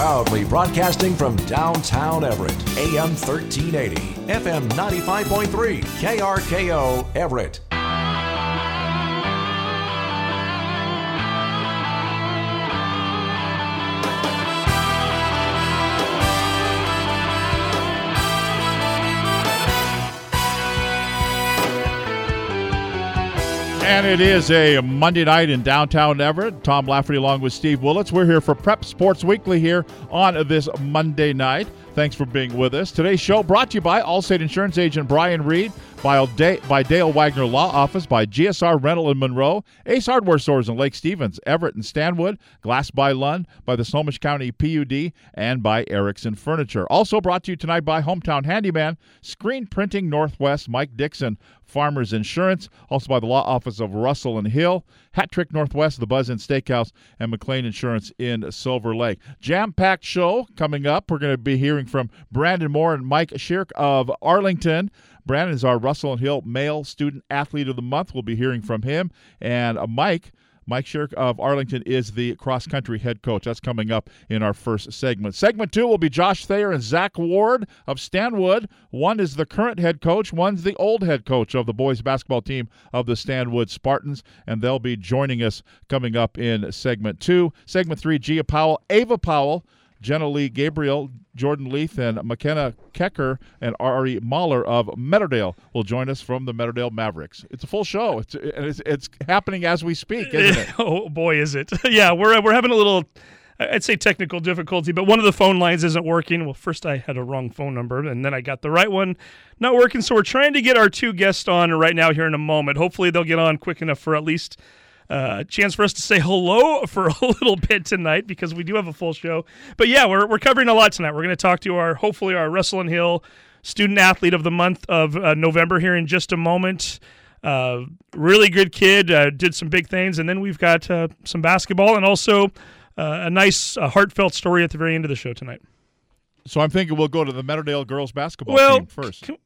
Proudly broadcasting from downtown Everett, AM 1380, FM 95.3, KRKO Everett. And it is a Monday night in downtown Everett. Tom Lafferty along with Steve Willits. We're here for Prep Sports Weekly here on this Monday night. Thanks for being with us. Today's show brought to you by Allstate Insurance Agent Brian Reed, by, by Dale Wagner Law Office, by GSR Rental in Monroe, Ace Hardware Stores in Lake Stevens, Everett, and Stanwood, Glass by Lund, by the Snohomish County PUD, and by Erickson Furniture. Also brought to you tonight by Hometown Handyman, Screen Printing Northwest, Mike Dixon, Farmers Insurance, also by the law office of Russell and Hill, Hattrick Northwest, the Buzz Inn Steakhouse, and McLean Insurance in Silver Lake. Jam packed show coming up. We're going to be hearing from Brandon Moore and Mike Shirk of Arlington. Brandon is our Russell and Hill Male Student Athlete of the Month. We'll be hearing from him. And uh, Mike Mike Shirk of Arlington is the cross country head coach. That's coming up in our first segment. Segment two will be Josh Thayer and Zach Ward of Stanwood. One is the current head coach, one's the old head coach of the boys basketball team of the Stanwood Spartans, and they'll be joining us coming up in segment two. Segment three, Gia Powell, Ava Powell. Jenna Lee Gabriel, Jordan Leith, and McKenna Kecker and Ari Mahler of Meadowdale will join us from the Meadowdale Mavericks. It's a full show. It's it's, it's happening as we speak, isn't it? oh boy, is it? yeah, we're we're having a little. I'd say technical difficulty, but one of the phone lines isn't working. Well, first I had a wrong phone number, and then I got the right one not working. So we're trying to get our two guests on right now here in a moment. Hopefully they'll get on quick enough for at least uh, chance for us to say hello for a little bit tonight because we do have a full show. But yeah, we're, we're covering a lot tonight. We're going to talk to our, hopefully, our Russell and Hill student athlete of the month of uh, November here in just a moment. Uh, really good kid, uh, did some big things. And then we've got uh, some basketball and also uh, a nice, heartfelt story at the very end of the show tonight. So I'm thinking we'll go to the Meadowdale girls basketball well, team first. Can,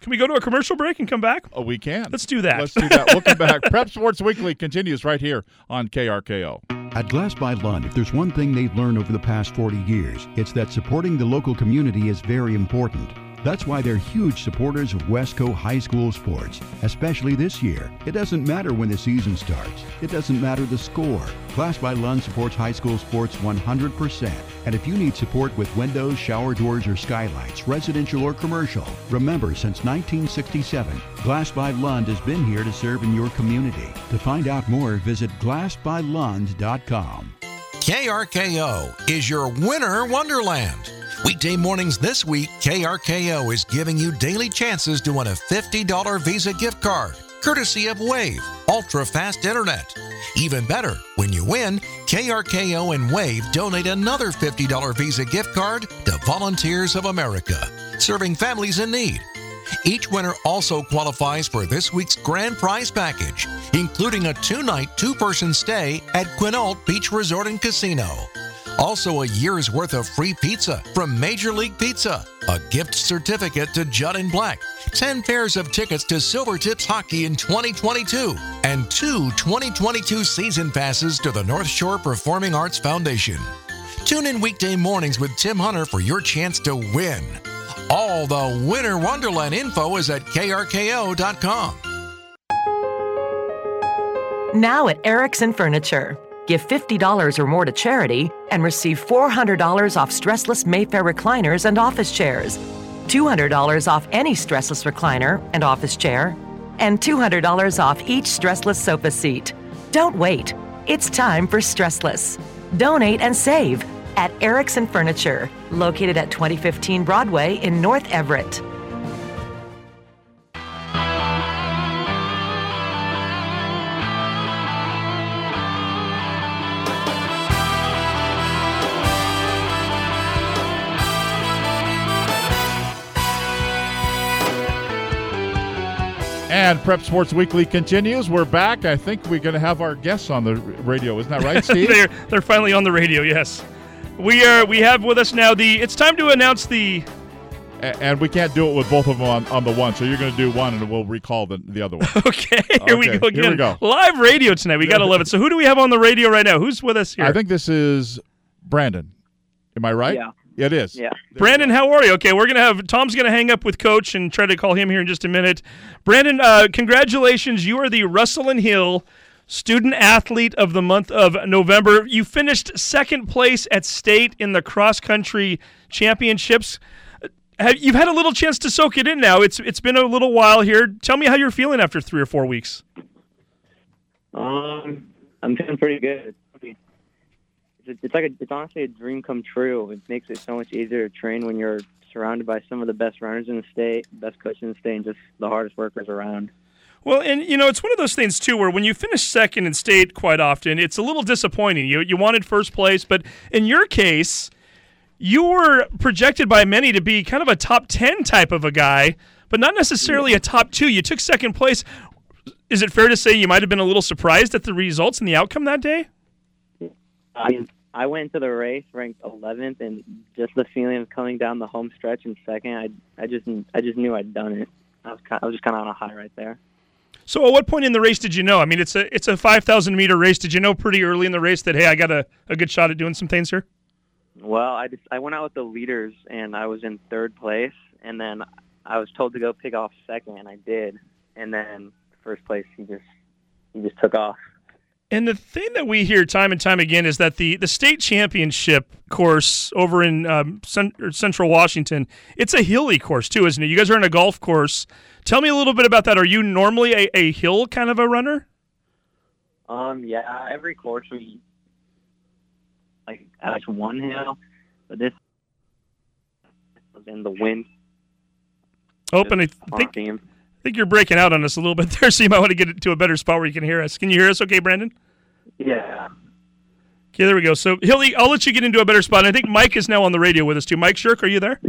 can we go to a commercial break and come back? Oh, we can. Let's do that. Let's do that. We'll come back. Prep Sports Weekly continues right here on KRKO. At Glass by Lund, if there's one thing they've learned over the past 40 years, it's that supporting the local community is very important. That's why they're huge supporters of Wesco High School sports, especially this year. It doesn't matter when the season starts. It doesn't matter the score. Glass by Lund supports high school sports 100%. And if you need support with windows, shower doors, or skylights, residential or commercial, remember since 1967, Glass by Lund has been here to serve in your community. To find out more, visit glassbylund.com. KRKO is your winter wonderland. Weekday mornings this week, KRKO is giving you daily chances to win a $50 Visa gift card, courtesy of Wave, ultra fast internet. Even better, when you win, KRKO and Wave donate another $50 Visa gift card to Volunteers of America, serving families in need. Each winner also qualifies for this week's grand prize package, including a two night, two person stay at Quinault Beach Resort and Casino. Also, a year's worth of free pizza from Major League Pizza, a gift certificate to Judd and Black, 10 pairs of tickets to Silvertips Hockey in 2022, and two 2022 season passes to the North Shore Performing Arts Foundation. Tune in weekday mornings with Tim Hunter for your chance to win. All the Winter Wonderland info is at krko.com. Now at Erickson Furniture. Give $50 or more to charity and receive $400 off stressless Mayfair recliners and office chairs, $200 off any stressless recliner and office chair, and $200 off each stressless sofa seat. Don't wait. It's time for stressless. Donate and save at Erickson Furniture, located at 2015 Broadway in North Everett. And Prep Sports Weekly continues. We're back. I think we're going to have our guests on the radio. Isn't that right, Steve? they're they're finally on the radio. Yes, we are. We have with us now the. It's time to announce the. And we can't do it with both of them on, on the one, so you're going to do one, and we'll recall the, the other one. okay, here okay, we go again. Here we go. Live radio tonight. We got to love it. So who do we have on the radio right now? Who's with us here? I think this is Brandon. Am I right? Yeah. It is. Yeah. Brandon, how are you? Okay, we're gonna have Tom's gonna hang up with Coach and try to call him here in just a minute. Brandon, uh, congratulations! You are the Russell and Hill Student Athlete of the month of November. You finished second place at state in the cross country championships. Have, you've had a little chance to soak it in now. It's it's been a little while here. Tell me how you're feeling after three or four weeks. Um, I'm feeling pretty good. It's, it's, it's like a, it's honestly a dream come true. It makes it so much easier to train when you're surrounded by some of the best runners in the state, best coaches in the state, and just the hardest workers around. Well, and you know, it's one of those things too where when you finish second in state quite often, it's a little disappointing. You you wanted first place, but in your case, you were projected by many to be kind of a top 10 type of a guy, but not necessarily a top 2. You took second place. Is it fair to say you might have been a little surprised at the results and the outcome that day? I I went into the race ranked 11th, and just the feeling of coming down the home stretch in second, I I just I just knew I'd done it. I was kind I was just kind of on a high right there. So, at what point in the race did you know? I mean, it's a it's a 5,000 meter race. Did you know pretty early in the race that hey, I got a, a good shot at doing some things here? Well, I just I went out with the leaders, and I was in third place, and then I was told to go pick off second, and I did, and then first place he just he just took off. And the thing that we hear time and time again is that the, the state championship course over in um, cent- Central Washington, it's a hilly course too, isn't it? You guys are on a golf course. Tell me a little bit about that. Are you normally a, a hill kind of a runner? Um, yeah, every course we like add one hill, but this was in the wind. And I think. I think you're breaking out on us a little bit there, so you might want to get it to a better spot where you can hear us. Can you hear us okay, Brandon? Yeah. Okay, there we go. So, Hilly, I'll let you get into a better spot. I think Mike is now on the radio with us too. Mike Shirk, are you there?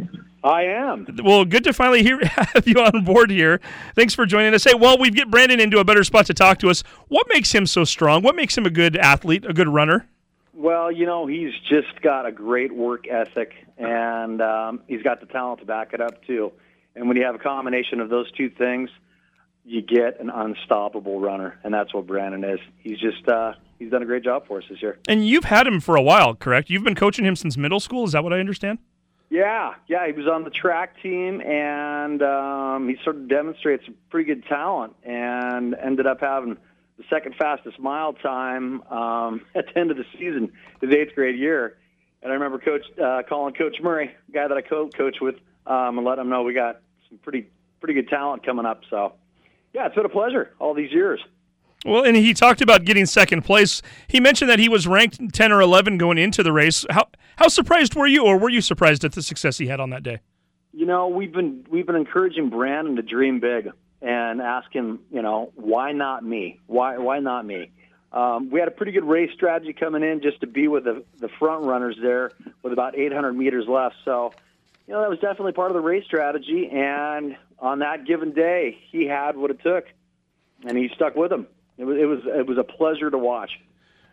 I am. Well, good to finally hear have you on board here. Thanks for joining us. Hey, well, we get Brandon into a better spot to talk to us. What makes him so strong? What makes him a good athlete, a good runner? Well, you know, he's just got a great work ethic, and um, he's got the talent to back it up too. And when you have a combination of those two things, you get an unstoppable runner, and that's what Brandon is. He's just uh, he's done a great job for us this year. And you've had him for a while, correct? You've been coaching him since middle school. Is that what I understand? Yeah, yeah, he was on the track team, and um, he sort of demonstrated some pretty good talent, and ended up having the second fastest mile time um, at the end of the season, his eighth grade year. And I remember Coach uh, calling Coach Murray, guy that I co- coach with, um, and let them know we got some pretty pretty good talent coming up. So, yeah, it's been a pleasure all these years. Well, and he talked about getting second place. He mentioned that he was ranked 10 or 11 going into the race. How how surprised were you, or were you surprised at the success he had on that day? You know, we've been we've been encouraging Brandon to dream big and ask him, you know, why not me? Why why not me? Um, we had a pretty good race strategy coming in just to be with the the front runners there with about 800 meters left. So, you know, that was definitely part of the race strategy. And on that given day, he had what it took, and he stuck with him. It was it was it was a pleasure to watch.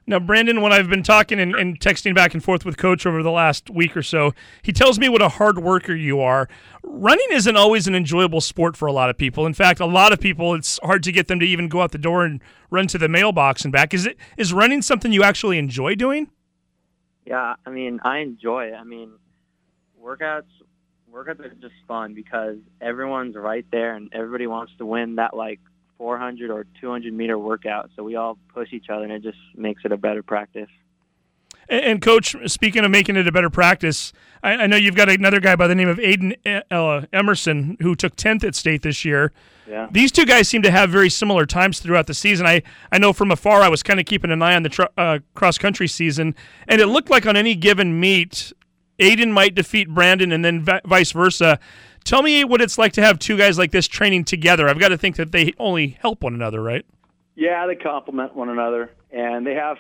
Now, Brandon, when I've been talking and, and texting back and forth with Coach over the last week or so, he tells me what a hard worker you are. Running isn't always an enjoyable sport for a lot of people. In fact, a lot of people, it's hard to get them to even go out the door and run to the mailbox and back. Is it is running something you actually enjoy doing? Yeah, I mean, I enjoy it. I mean, workouts workouts are just fun because everyone's right there and everybody wants to win that like 400 or 200 meter workout. So we all push each other and it just makes it a better practice. And, and Coach, speaking of making it a better practice, I, I know you've got another guy by the name of Aiden uh, Emerson who took 10th at state this year. Yeah. These two guys seem to have very similar times throughout the season. I, I know from afar I was kind of keeping an eye on the tr- uh, cross country season, and it looked like on any given meet, Aiden might defeat Brandon and then vi- vice versa. Tell me what it's like to have two guys like this training together. I've got to think that they only help one another, right? Yeah, they complement one another, and they have,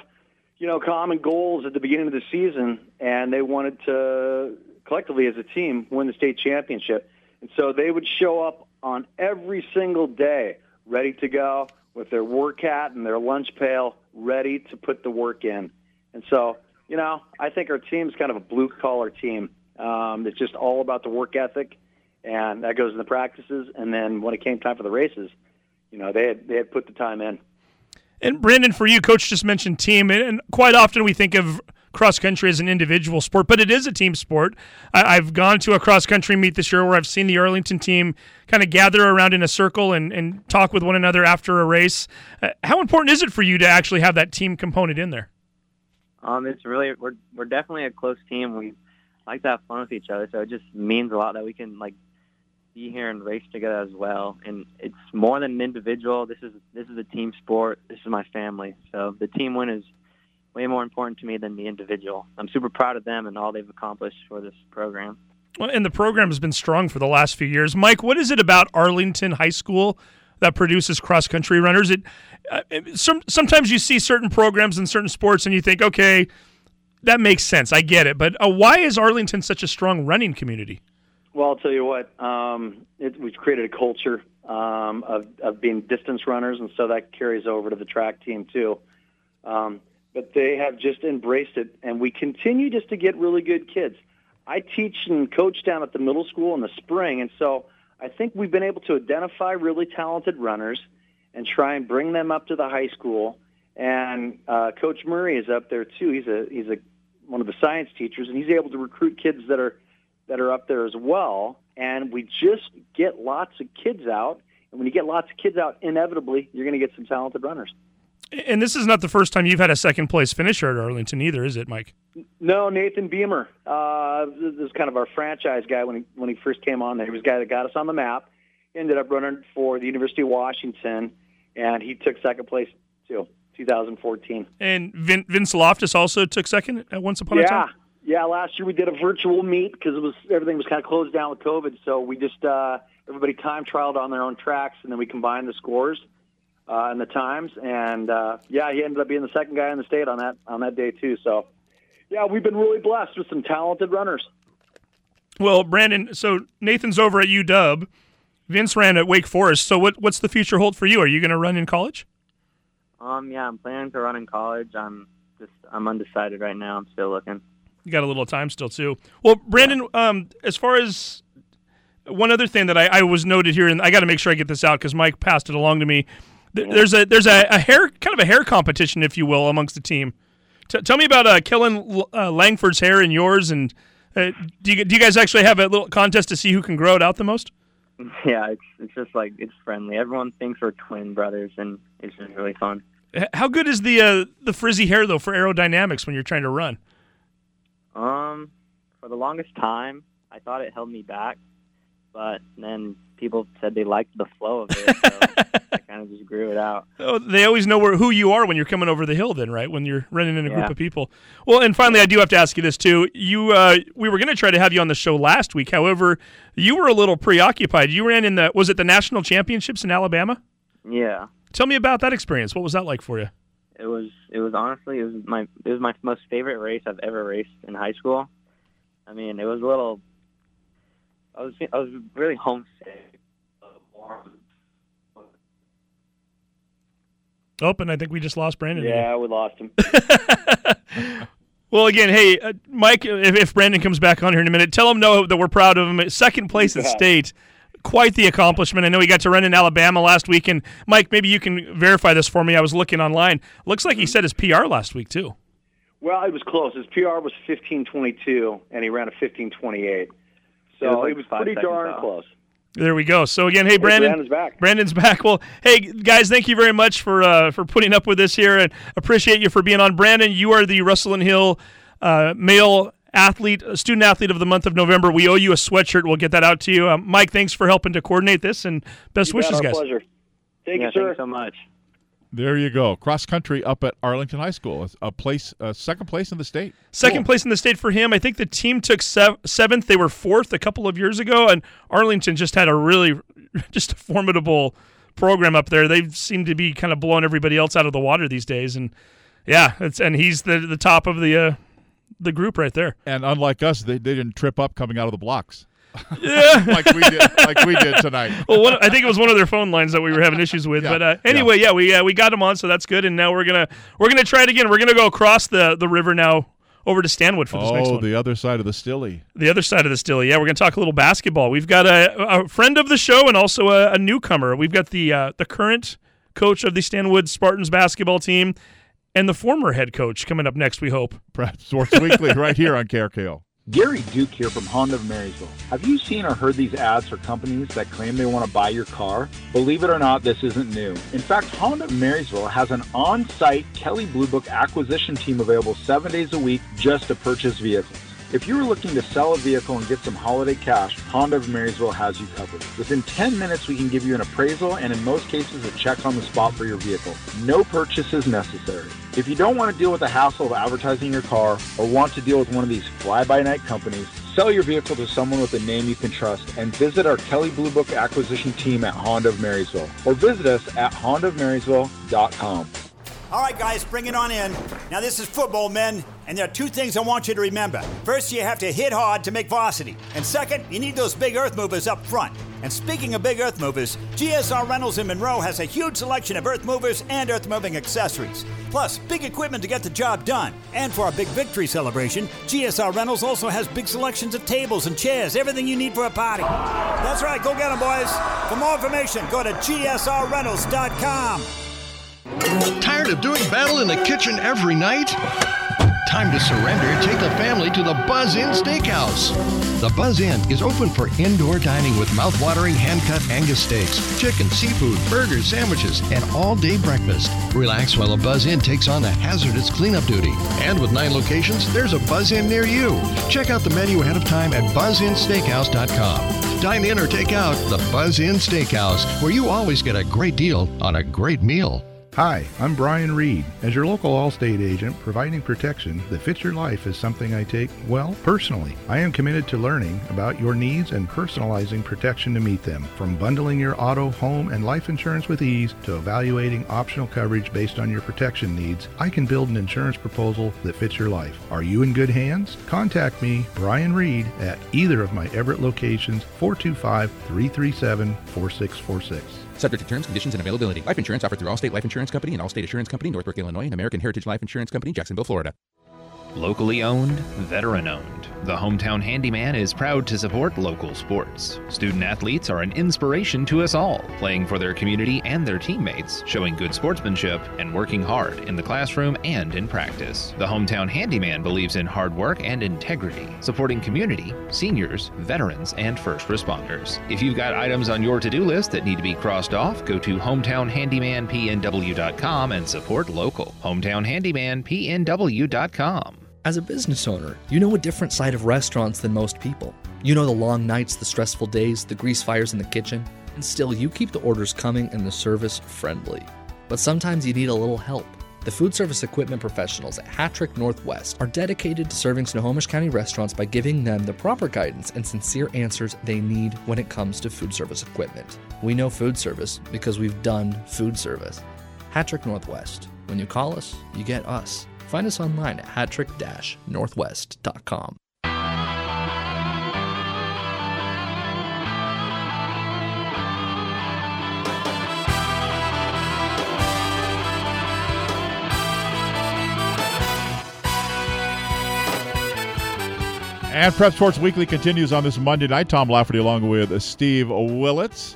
you know, common goals at the beginning of the season, and they wanted to collectively as a team win the state championship. And so they would show up on every single day, ready to go with their work hat and their lunch pail, ready to put the work in. And so, you know, I think our team's kind of a blue collar team. Um, it's just all about the work ethic, and that goes in the practices. And then when it came time for the races, you know, they had they had put the time in. And Brandon, for you, Coach just mentioned team, and quite often we think of cross country as an individual sport, but it is a team sport. I, have gone to a cross country meet this year where I've seen the Arlington team kind of gather around in a circle and, and talk with one another after a race. Uh, how important is it for you to actually have that team component in there? Um, it's really we're we're definitely a close team. We like to have fun with each other, so it just means a lot that we can like be here and race together as well. And it's more than an individual. This is this is a team sport. This is my family. So the team win is way more important to me than the individual. I'm super proud of them and all they've accomplished for this program. Well, and the program has been strong for the last few years. Mike, what is it about Arlington High School that produces cross country runners? It, uh, some, sometimes you see certain programs in certain sports and you think, okay, that makes sense. I get it. But uh, why is Arlington such a strong running community? Well, I'll tell you what. Um, it, we've created a culture um, of, of being distance runners, and so that carries over to the track team too. Um, but they have just embraced it, and we continue just to get really good kids. I teach and coach down at the middle school in the spring, and so I think we've been able to identify really talented runners and try and bring them up to the high school. And uh, Coach Murray is up there too. He's a he's a one of the science teachers, and he's able to recruit kids that are that are up there as well. And we just get lots of kids out, and when you get lots of kids out, inevitably you're going to get some talented runners. And this is not the first time you've had a second place finisher at Arlington either, is it, Mike? No, Nathan Beamer. Uh, this is kind of our franchise guy when he when he first came on there. He was the guy that got us on the map. Ended up running for the University of Washington, and he took second place too, 2014. And Vin, Vince Loftus also took second at once upon yeah. a time. Yeah, last year we did a virtual meet because it was everything was kind of closed down with COVID. So we just uh, everybody time trialed on their own tracks, and then we combined the scores uh, in the times. And uh, yeah, he ended up being the second guy in the state on that on that day too. So yeah, we've been really blessed with some talented runners. Well, Brandon, so Nathan's over at UW. Vince ran at Wake Forest. So what what's the future hold for you? Are you going to run in college? Um, yeah, I'm planning to run in college. I'm just I'm undecided right now. I'm still looking. You got a little time still too. Well, Brandon, yeah. um, as far as one other thing that I, I was noted here, and I got to make sure I get this out because Mike passed it along to me. There's a there's a, a, hair kind of a hair competition, if you will, amongst the team. T- tell me about uh, Kellen uh, Langford's hair and yours, and uh, do you do you guys actually have a little contest to see who can grow it out the most? Yeah, it's it's just like it's friendly. Everyone thinks we're twin brothers, and it's just really fun. How good is the uh, the frizzy hair though for aerodynamics when you're trying to run? Um, for the longest time, I thought it held me back, but then people said they liked the flow of it, so kind of just grew it out. Oh, they always know where who you are when you're coming over the hill, then, right? When you're running in a yeah. group of people. Well, and finally, I do have to ask you this too. You, uh, we were going to try to have you on the show last week. However, you were a little preoccupied. You ran in the was it the national championships in Alabama? Yeah. Tell me about that experience. What was that like for you? It was it was honestly it was my it was my most favorite race I've ever raced in high school. I mean, it was a little I was I was really homesick. Oh, and I think we just lost Brandon. Yeah, we lost him. well, again, hey, uh, Mike, if, if, Brandon comes back on here in a minute, tell him no that we're proud of him. Second place at state, quite the accomplishment. I know he got to run in Alabama last week, and Mike, maybe you can verify this for me. I was looking online. Looks like he set his PR last week too. Well, it was close. His PR was fifteen twenty two, and he ran a fifteen twenty eight. So it was, like it was pretty darn off. close. There we go. So again, hey Brandon, hey, Brandon's back. Brandon's back. Well, hey guys, thank you very much for uh, for putting up with this here, and appreciate you for being on. Brandon, you are the Russell and Hill uh, male athlete, student athlete of the month of November. We owe you a sweatshirt. We'll get that out to you. Um, Mike, thanks for helping to coordinate this, and best you wishes, guys. Pleasure. Thank yeah, you, sir. Thanks so much. There you go. Cross country up at Arlington High School. A place, uh, second place in the state. Second cool. place in the state for him. I think the team took sev- seventh. They were fourth a couple of years ago, and Arlington just had a really, just a formidable program up there. They seem to be kind of blowing everybody else out of the water these days, and yeah, it's and he's the the top of the uh, the group right there. And unlike us, they, they didn't trip up coming out of the blocks. Yeah, like we did, like we did tonight. Well, one, I think it was one of their phone lines that we were having issues with. Yeah, but uh, anyway, yeah. yeah, we uh, we got them on, so that's good. And now we're gonna we're gonna try it again. We're gonna go across the the river now over to Stanwood for this oh, next one. the other side of the Stilly. The other side of the Stilly. Yeah, we're gonna talk a little basketball. We've got a, a friend of the show and also a, a newcomer. We've got the uh, the current coach of the Stanwood Spartans basketball team and the former head coach coming up next, we hope. Sports Weekly right here on KRKO. Gary Duke here from Honda of Marysville. Have you seen or heard these ads for companies that claim they want to buy your car? Believe it or not, this isn't new. In fact, Honda of Marysville has an on-site Kelley Blue Book acquisition team available seven days a week just to purchase vehicles. If you are looking to sell a vehicle and get some holiday cash, Honda of Marysville has you covered. Within 10 minutes, we can give you an appraisal and in most cases a check on the spot for your vehicle. No purchase is necessary. If you don't want to deal with the hassle of advertising your car or want to deal with one of these fly-by-night companies, sell your vehicle to someone with a name you can trust and visit our Kelley Blue Book acquisition team at Honda of Marysville or visit us at hondaofmarysville.com. All right, guys, bring it on in. Now, this is football, men, and there are two things I want you to remember. First, you have to hit hard to make varsity. And second, you need those big earth movers up front. And speaking of big earth movers, GSR Rentals in Monroe has a huge selection of earth movers and earth moving accessories. Plus, big equipment to get the job done. And for our big victory celebration, GSR Rentals also has big selections of tables and chairs, everything you need for a party. That's right, go get them, boys. For more information, go to gsrrentals.com. Tired of doing battle in the kitchen every night? Time to surrender. Take the family to the Buzz Inn Steakhouse. The Buzz Inn is open for indoor dining with mouth-watering hand-cut Angus steaks, chicken, seafood, burgers, sandwiches, and all-day breakfast. Relax while the Buzz Inn takes on the hazardous cleanup duty. And with nine locations, there's a Buzz Inn near you. Check out the menu ahead of time at buzzinsteakhouse.com. Dine in or take out the Buzz Inn Steakhouse, where you always get a great deal on a great meal. Hi, I'm Brian Reed. As your local Allstate agent, providing protection that fits your life is something I take, well, personally. I am committed to learning about your needs and personalizing protection to meet them. From bundling your auto, home, and life insurance with ease to evaluating optional coverage based on your protection needs, I can build an insurance proposal that fits your life. Are you in good hands? Contact me, Brian Reed, at either of my Everett locations, 425 337 4646. Subject to terms, conditions, and availability. Life insurance offered through Allstate Life Insurance Company and Allstate Assurance Company, Northbrook, Illinois, and American Heritage Life Insurance Company, Jacksonville, Florida. Locally owned, veteran owned. The Hometown Handyman is proud to support local sports. Student athletes are an inspiration to us all, playing for their community and their teammates, showing good sportsmanship, and working hard in the classroom and in practice. The Hometown Handyman believes in hard work and integrity, supporting community, seniors, veterans, and first responders. If you've got items on your to do list that need to be crossed off, go to hometownhandymanpnw.com and support local. HometownHandymanPNW.com. As a business owner, you know a different side of restaurants than most people. You know the long nights, the stressful days, the grease fires in the kitchen, and still you keep the orders coming and the service friendly. But sometimes you need a little help. The food service equipment professionals at Hattrick Northwest are dedicated to serving Snohomish County restaurants by giving them the proper guidance and sincere answers they need when it comes to food service equipment. We know food service because we've done food service. Hattrick Northwest. When you call us, you get us. Find us online at hattrick-northwest.com. And Prep Sports Weekly continues on this Monday night. Tom Lafferty along with Steve Willits.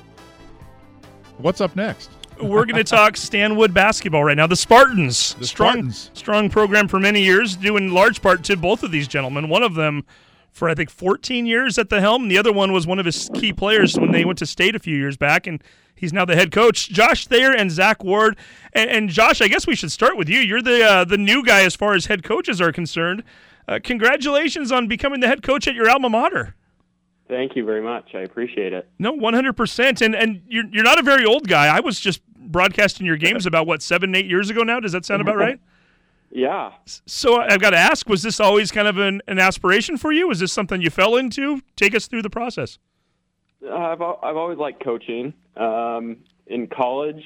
What's up next? We're going to talk Stanwood basketball right now. The Spartans, The strong, Spartans. strong program for many years, due in large part to both of these gentlemen. One of them for I think 14 years at the helm. The other one was one of his key players when they went to state a few years back, and he's now the head coach. Josh Thayer and Zach Ward. And, and Josh, I guess we should start with you. You're the uh, the new guy as far as head coaches are concerned. Uh, congratulations on becoming the head coach at your alma mater. Thank you very much. I appreciate it. No, one hundred percent. And and you're you're not a very old guy. I was just broadcasting your games about what seven eight years ago now. Does that sound about right? Yeah. So I've got to ask: Was this always kind of an, an aspiration for you? Was this something you fell into? Take us through the process. Uh, I've I've always liked coaching. Um, in college,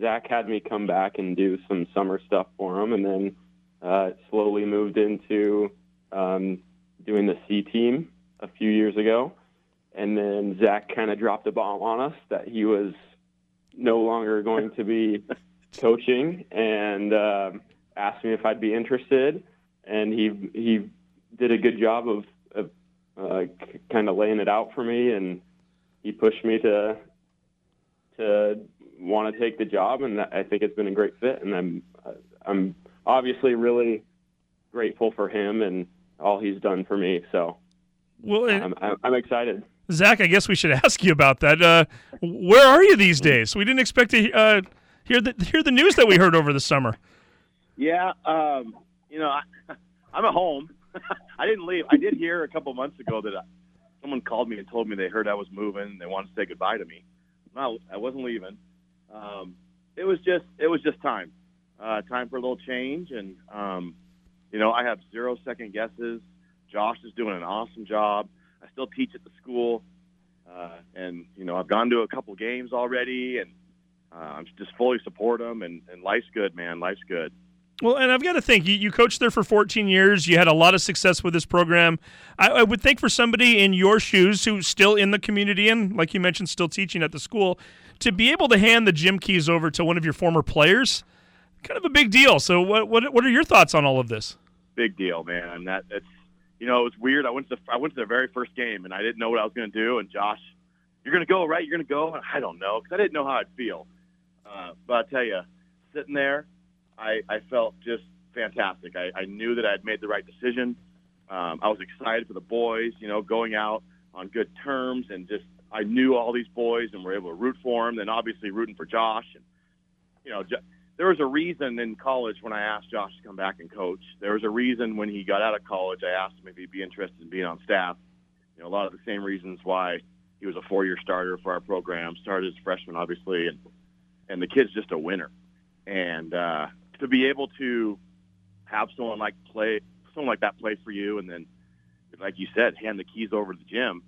Zach had me come back and do some summer stuff for him, and then uh, slowly moved into um, doing the C team a few years ago. And then Zach kind of dropped a bomb on us that he was no longer going to be coaching, and um, asked me if I'd be interested. And he he did a good job of, of uh, kind of laying it out for me, and he pushed me to to want to take the job, and I think it's been a great fit. And I'm I'm obviously really grateful for him and all he's done for me. So, well, I'm, I'm, I'm excited. Zach, I guess we should ask you about that. Uh, where are you these days? We didn't expect to uh, hear the hear the news that we heard over the summer. Yeah, um, you know, I, I'm at home. I didn't leave. I did hear a couple months ago that I, someone called me and told me they heard I was moving and they wanted to say goodbye to me. No, I wasn't leaving. Um, it was just it was just time, uh, time for a little change, and um, you know, I have zero second guesses. Josh is doing an awesome job. I still teach at the school, uh, and you know, I've gone to a couple games already, and uh, I'm just fully support them. And, and life's good, man. Life's good. Well, and I've got to think you, you coached there for 14 years. You had a lot of success with this program. I, I, would think for somebody in your shoes who's still in the community and, like you mentioned, still teaching at the school, to be able to hand the gym keys over to one of your former players, kind of a big deal. So, what what, what are your thoughts on all of this? Big deal, man. That it's you know it was weird. I went to the, I went to the very first game and I didn't know what I was going to do. And Josh, you're going to go right? You're going to go? I don't know because I didn't know how I'd feel. Uh, but I tell you, sitting there I, I felt just fantastic. I, I knew that I had made the right decision. Um, I was excited for the boys, you know, going out on good terms, and just I knew all these boys and were able to root for them. Then obviously rooting for Josh, and you know, there was a reason in college when I asked Josh to come back and coach. There was a reason when he got out of college. I asked him if he'd be interested in being on staff. You know, a lot of the same reasons why he was a four-year starter for our program. Started as a freshman, obviously, and and the kid's just a winner. And uh, to be able to have someone like play someone like that play for you, and then, like you said, hand the keys over to the gym.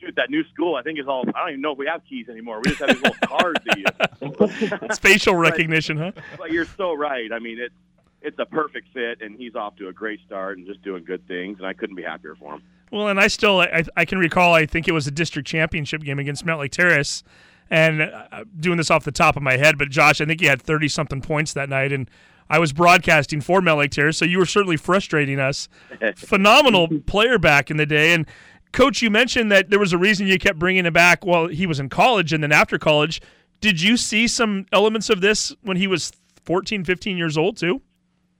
Shoot, that new school, I think is all. I don't even know if we have keys anymore. We just have these little cards that you. facial recognition, but, huh? But you're so right. I mean, it's it's a perfect fit, and he's off to a great start and just doing good things, and I couldn't be happier for him. Well, and I still I, I can recall I think it was a district championship game against Mountlake Terrace and uh, doing this off the top of my head, but Josh, I think you had 30 something points that night. And I was broadcasting for Mountlake Terrace, so you were certainly frustrating us. Phenomenal player back in the day. And coach, you mentioned that there was a reason you kept bringing him back while he was in college and then after college. Did you see some elements of this when he was 14, 15 years old too?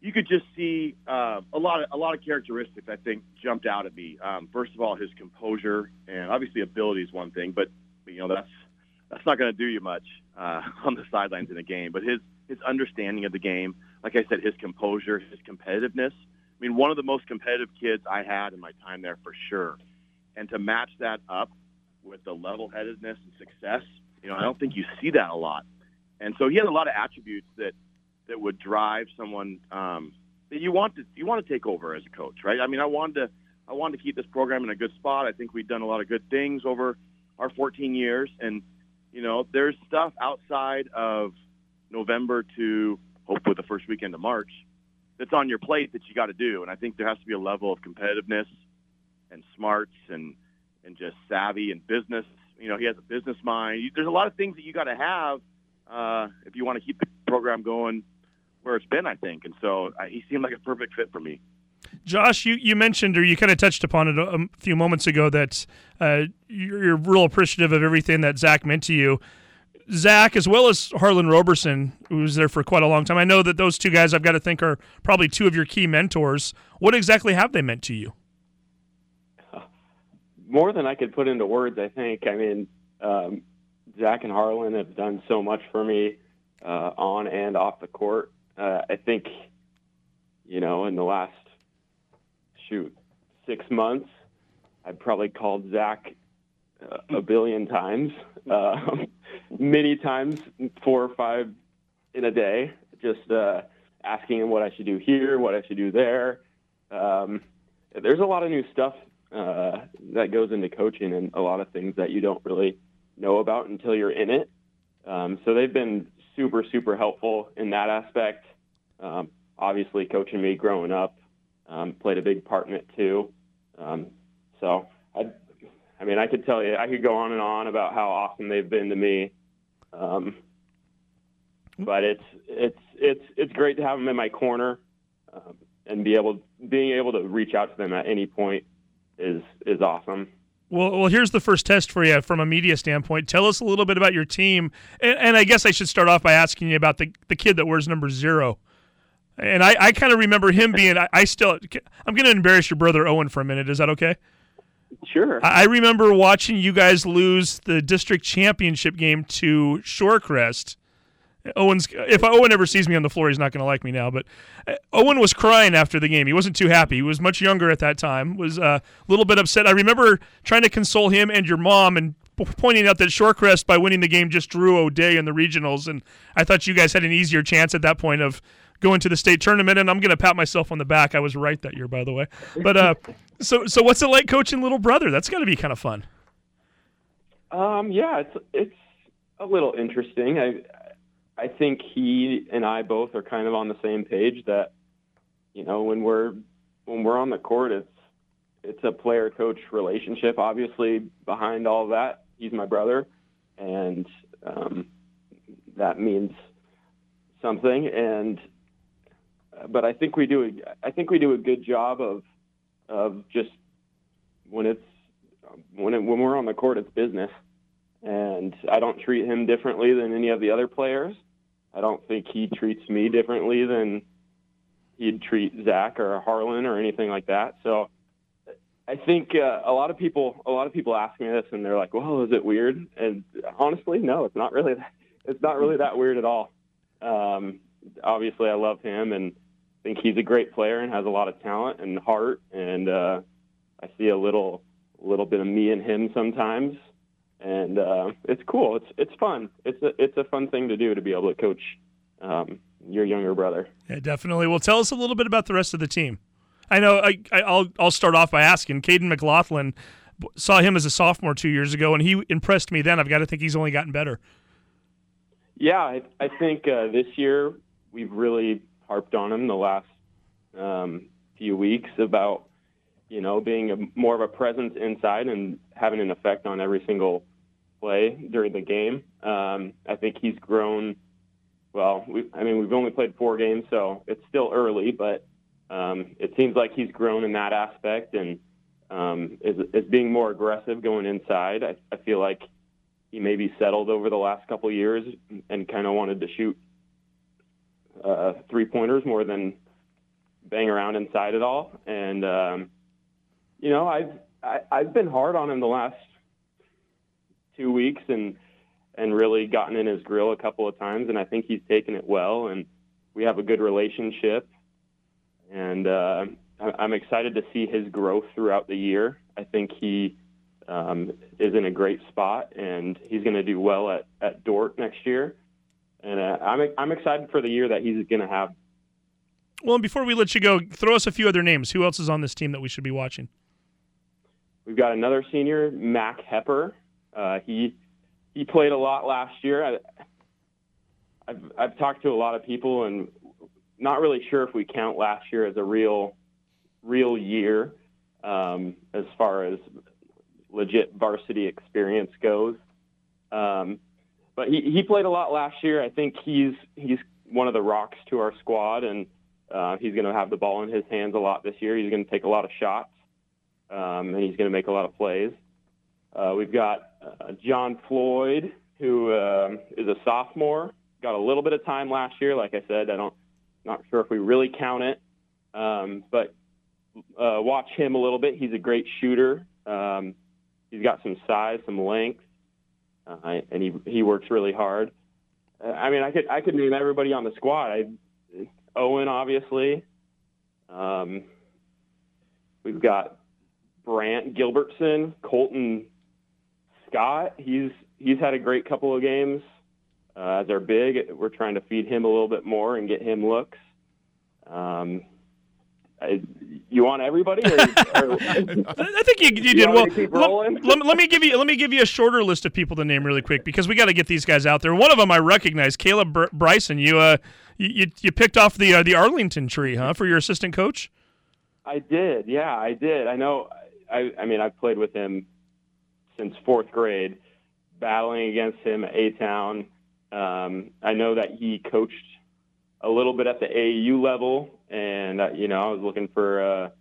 You could just see uh, a lot of a lot of characteristics. I think jumped out at me. Um, first of all, his composure and obviously ability is one thing, but you know that's that's not going to do you much uh, on the sidelines in a game. But his his understanding of the game, like I said, his composure, his competitiveness. I mean, one of the most competitive kids I had in my time there for sure. And to match that up with the level-headedness and success, you know, I don't think you see that a lot. And so he had a lot of attributes that that would drive someone um, that you want to you want to take over as a coach, right? I mean, I wanted to I wanted to keep this program in a good spot. I think we've done a lot of good things over our 14 years, and you know, there's stuff outside of November to hopefully the first weekend of March that's on your plate that you got to do. And I think there has to be a level of competitiveness and smarts and and just savvy and business. You know, he has a business mind. There's a lot of things that you got to have uh, if you want to keep the program going where it's been. I think, and so uh, he seemed like a perfect fit for me. Josh, you, you mentioned or you kind of touched upon it a, a few moments ago that uh, you're, you're, real appreciative of everything that Zach meant to you. Zach, as well as Harlan Roberson, who was there for quite a long time. I know that those two guys I've got to think are probably two of your key mentors. What exactly have they meant to you? More than I could put into words, I think. I mean, um, Zach and Harlan have done so much for me uh, on and off the court. Uh, I think, you know, in the last shoot, six months, I probably called Zach uh, a billion times, uh, many times, four or five in a day, just uh, asking him what I should do here, what I should do there. Um, there's a lot of new stuff uh, that goes into coaching and a lot of things that you don't really know about until you're in it. Um, so they've been super, super helpful in that aspect. Um, obviously, coaching me growing up um, played a big part in it too. Um, so I, I mean, I could tell you, I could go on and on about how awesome they've been to me. Um, but it's it's it's it's great to have them in my corner um, and be able being able to reach out to them at any point is is awesome. Well, well, here's the first test for you from a media standpoint. Tell us a little bit about your team, and, and I guess I should start off by asking you about the the kid that wears number zero And I, I kind of remember him being. I, I still. I'm going to embarrass your brother Owen for a minute. Is that okay? Sure. I I remember watching you guys lose the district championship game to Shorecrest. Owen's if Owen ever sees me on the floor, he's not going to like me now. But uh, Owen was crying after the game. He wasn't too happy. He was much younger at that time. Was uh, a little bit upset. I remember trying to console him and your mom and pointing out that Shorecrest by winning the game just drew O'Dea in the regionals, and I thought you guys had an easier chance at that point of going to the state tournament. And I'm going to pat myself on the back. I was right that year, by the way. But uh, so so what's it like coaching little brother? That's got to be kind of fun. Um, yeah, it's it's a little interesting. I I think he and I both are kind of on the same page that you know when we're when we're on the court, it's it's a player coach relationship. Obviously, behind all that, he's my brother, and um, that means something. And but I think we do a, I think we do a good job of of just when it's when it, when we're on the court, it's business, and I don't treat him differently than any of the other players. I don't think he treats me differently than he'd treat Zach or Harlan or anything like that. So I think uh, a lot of people a lot of people ask me this and they're like, "Well, is it weird?" And honestly, no, it's not really. That, it's not really that weird at all. Um, obviously, I love him and think he's a great player and has a lot of talent and heart. And uh, I see a little little bit of me in him sometimes, and uh, it's cool. It's it's fun. It's a it's a fun thing to do to be able to coach um, your younger brother. Yeah, definitely. Well, tell us a little bit about the rest of the team. I know I, will I'll start off by asking. Caden McLaughlin saw him as a sophomore two years ago, and he impressed me then. I've got to think he's only gotten better. Yeah, I, I think uh, this year we've really harped on him the last um, few weeks about you know being a, more of a presence inside and having an effect on every single play during the game. Um, I think he's grown. Well, we, I mean, we've only played four games, so it's still early, but um, it seems like he's grown in that aspect and um, is, is being more aggressive going inside. I, I feel like he maybe settled over the last couple of years and kind of wanted to shoot uh, three pointers more than bang around inside it all. And um, you know, I've I, I've been hard on him the last two weeks and and really gotten in his grill a couple of times, and I think he's taken it well, and we have a good relationship. And uh, I'm excited to see his growth throughout the year. I think he um, is in a great spot, and he's going to do well at, at Dordt next year. And uh, I'm I'm excited for the year that he's going to have. Well, and before we let you go, throw us a few other names. Who else is on this team that we should be watching? We've got another senior, Mac Hepper. Uh, he he played a lot last year. I, I've I've talked to a lot of people and not really sure if we count last year as a real real year um, as far as legit varsity experience goes. Um, but he, he played a lot last year. I think he's he's one of the rocks to our squad, and uh, he's going to have the ball in his hands a lot this year. He's going to take a lot of shots, um, and he's going to make a lot of plays. Uh, we've got uh, John Floyd, who um, is a sophomore. Got a little bit of time last year. Like I said, I don't not sure if we really count it, um, but uh, watch him a little bit. He's a great shooter. Um, he's got some size, some length, uh, and he he works really hard. Uh, I mean, I could I could name everybody on the squad. I, Owen, obviously. Um, we've got Brant Gilbertson, Colton Scott. He's he's had a great couple of games. Uh, as our big, we're trying to feed him a little bit more and get him looks. Um, I, you want everybody? Or, or, I think you, you did well. Let, let, let, me give you let me give you a shorter list of people to name really quick because we got to get these guys out there. One of them I recognize, Caleb Br- Bryson. You uh you, you picked off the uh, the Arlington tree, huh, for your assistant coach? I did. Yeah, I did. I know. I I mean, I've played with him since fourth grade, battling against him at A Town. Um, I know that he coached a little bit at the AAU level, and uh, you know I was looking for a,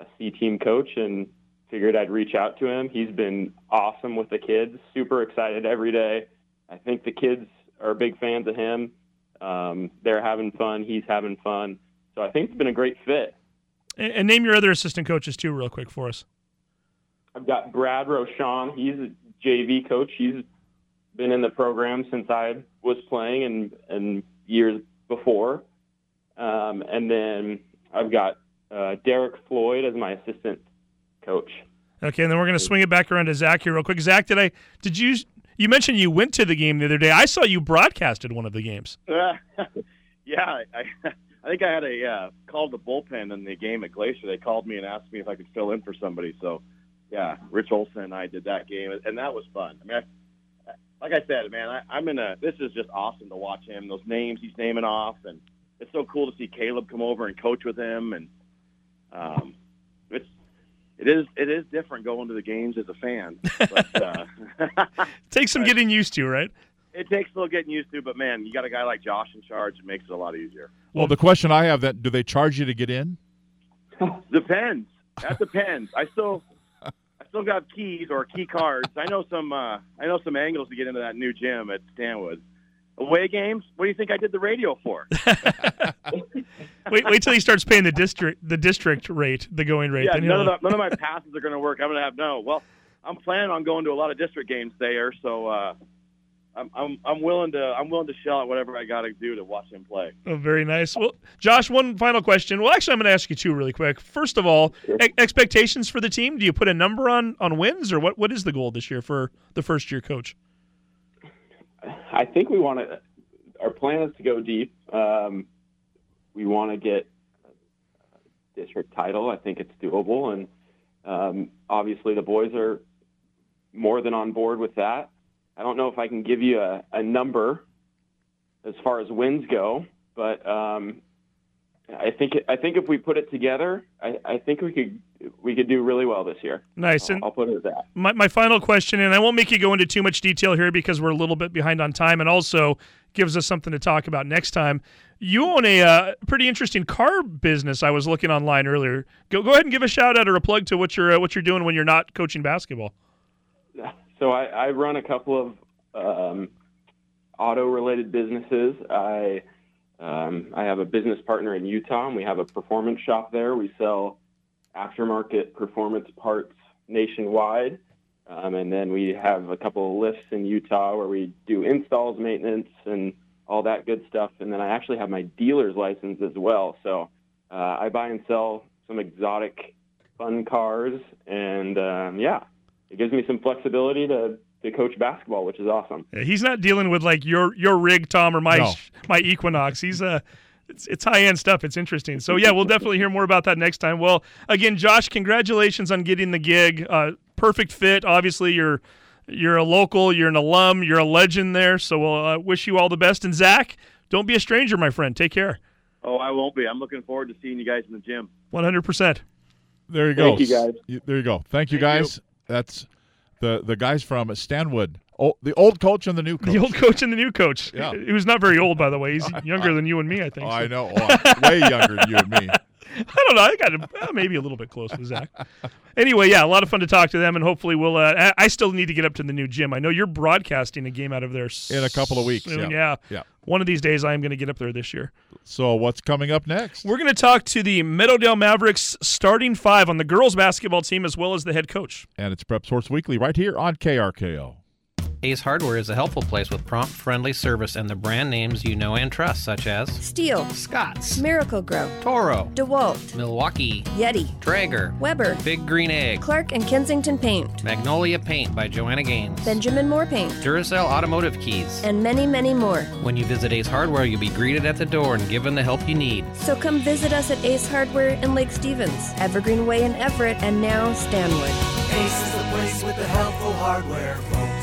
a C team coach and figured I'd reach out to him. He's been awesome with the kids, super excited every day. I think the kids are big fans of him. Um, they're having fun, he's having fun, so I think it's been a great fit. And name your other assistant coaches too, real quick for us. I've got Brad Rochon. He's a JV coach. He's been in the program since I was playing and and years before. Um, and then I've got uh, Derek Floyd as my assistant coach. Okay, and then we're going to swing it back around to Zach here real quick. Zach, did I did you you mentioned you went to the game the other day? I saw you broadcasted one of the games. yeah, I, I think I had a uh, called the bullpen in the game at Glacier. They called me and asked me if I could fill in for somebody. So, yeah, Rich Olson and I did that game, and that was fun. I mean, I, like I said, man, I, I'm in a. This is just awesome to watch him. Those names he's naming off, and it's so cool to see Caleb come over and coach with him, and um, it's it is it is different going to the games as a fan. But, uh, Takes some getting used to, right? it takes a little getting used to, but man, you got a guy like Josh in charge, it makes it a lot easier. Well, the question I have that do they charge you to get in? Depends. That depends. I still I still got keys or key cards. I know some uh, I know some angles to get into that new gym at Stanwood. Away games? What do you think I did the radio for? wait, wait till he starts paying the district the district rate, the going rate. yeah, none of, the, none of my passes are going to work. I'm going to have no. Well, I'm planning on going to a lot of district games there, so uh, I'm, I'm I'm willing to I'm willing to shell out whatever I got to do to watch him play. Oh, very nice. Well, Josh, one final question. Well, actually, I'm going to ask you two really quick. First of all, e- expectations for the team. Do you put a number on on wins, or what? What is the goal this year for the first year coach? I think we want to. Our plan is to go deep. Um, we want to get a district title. I think it's doable, and um, obviously the boys are more than on board with that. I don't know if I can give you a, a number as far as wins go, but um, I think I think if we put it together, I, I think we could we could do really well this year. Nice. I'll, And I'll put it at that. my, my final question, and I won't make you go into too much detail here because we're a little bit behind on time, and also gives us something to talk about next time. You own a uh, pretty interesting car business. I was looking online earlier. Go go ahead and give a shout out or a plug to what you're uh, what you're doing when you're not coaching basketball. So I, I run a couple of um, auto-related businesses. I um, I have a business partner in Utah, and we have a performance shop there. We sell aftermarket performance parts nationwide, um, and then we have a couple of lifts in Utah where we do installs, maintenance, and all that good stuff. And then I actually have my dealer's license as well. So uh, I buy and sell some exotic, fun cars, and um, yeah, it gives me some flexibility to, to coach basketball, which is awesome. Yeah, he's not dealing with like your your rig, Tom, or my No. my Equinox. He's uh it's, it's high end stuff. It's interesting. So yeah, we'll definitely hear more about that next time. Well, again, Josh, congratulations on getting the gig. Uh, perfect fit. Obviously, you're you're a local. You're an alum. You're a legend there. So we'll uh, wish you all the best. And Zach, don't be a stranger, my friend. Take care. Oh, I won't be. I'm looking forward to seeing you guys in the gym. One hundred percent. There you go. Thank you, guys. There you go. Thank you, Thank you. That's the the guys from Stanwood. Oh, the old coach and the new coach. The old coach and the new coach. Yeah. He was not very old, by the way. He's younger than you and me, I think. Oh, so. I know. Oh, way younger than you and me. I don't know. I got uh, maybe a little bit close with Zach. Anyway, yeah, a lot of fun to talk to them, and hopefully we'll. Uh, I- still need to get up to the new gym. I know you're broadcasting a game out of there In a couple of weeks, soon, yeah. yeah. Yeah. One of these days, I am going to get up there this year. So what's coming up next? We're going to talk to the Meadowdale Mavericks starting five on the girls basketball team, as well as the head coach. And it's Prep Sports Weekly right here on KRKO. Ace Hardware is a helpful place with prompt, friendly service and the brand names you know and trust, such as Stihl, Scott's, Miracle-Gro, Toro, DeWalt, Milwaukee, Yeti, Traeger, Weber, Big Green Egg, Clark and Kensington Paint, Magnolia Paint by Joanna Gaines, Benjamin Moore Paint, Duracell Automotive Keys. and many, many more. When you visit Ace Hardware, you'll be greeted at the door and given the help you need. So come visit us at Ace Hardware in Lake Stevens, Evergreen Way in Everett, and now Stanwood. Ace is the place with the helpful hardware, folks.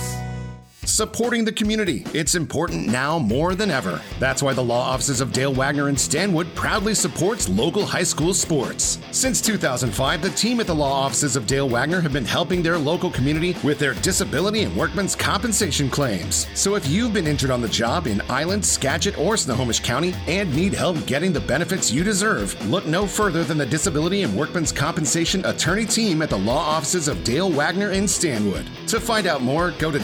Supporting the community. It's important now more than ever. That's why the law offices of Dale Wagner and Stanwood proudly supports local high school sports. Since 2005, the team at the law offices of Dale Wagner have been helping their local community with their disability and workman's compensation claims. So if you've been injured on the job in Island, Skagit, or Snohomish County and need help getting the benefits you deserve, look no further than the Disability and Workman's Compensation Attorney team at the law offices of Dale Wagner and Stanwood. To find out more, go to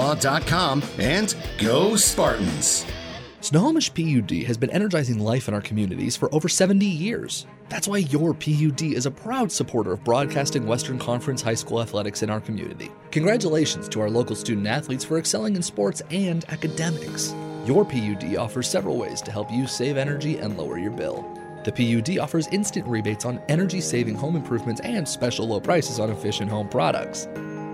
dalewagnerlaw.com and go Spartans. Snohomish PUD has been energizing life in our communities for over 70 years. That's why your PUD is a proud supporter of broadcasting Western Conference high school athletics in our community. Congratulations to our local student athletes for excelling in sports and academics. Your PUD offers several ways to help you save energy and lower your bill. The PUD offers instant rebates on energy saving home improvements and special low prices on efficient home products.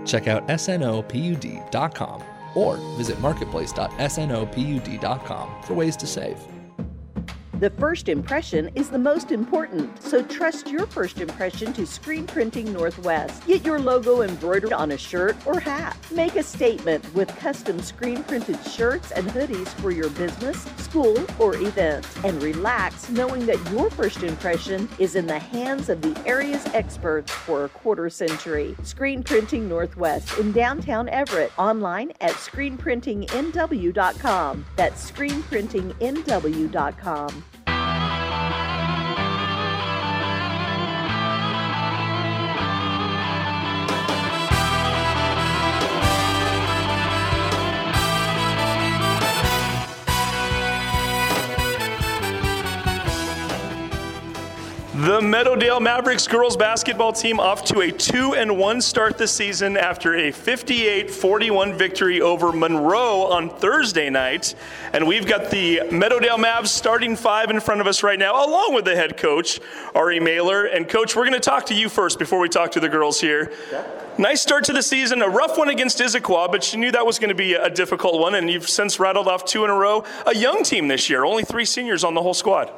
Check out snopud.com or visit marketplace.snopud.com for ways to save. The first impression is the most important, so trust your first impression to Screen Printing Northwest. Get your logo embroidered on a shirt or hat. Make a statement with custom screen printed shirts and hoodies for your business, school, or event. And relax knowing that your first impression is in the hands of the area's experts for a quarter century. Screen Printing Northwest in downtown Everett. Online at screenprintingnw.com. That's screenprintingnw.com. Bye. The Meadowdale Mavericks girls basketball team off to a 2 and 1 start this season after a 58-41 victory over Monroe on Thursday night. And we've got the Meadowdale Mavs starting five in front of us right now, along with the head coach, Ari Mailer. And coach, we're going to talk to you first before we talk to the girls here. Nice start to the season, a rough one against Issaquah, but you knew that was going to be a difficult one, and you've since rattled off two in a row. A young team this year, only three seniors on the whole squad.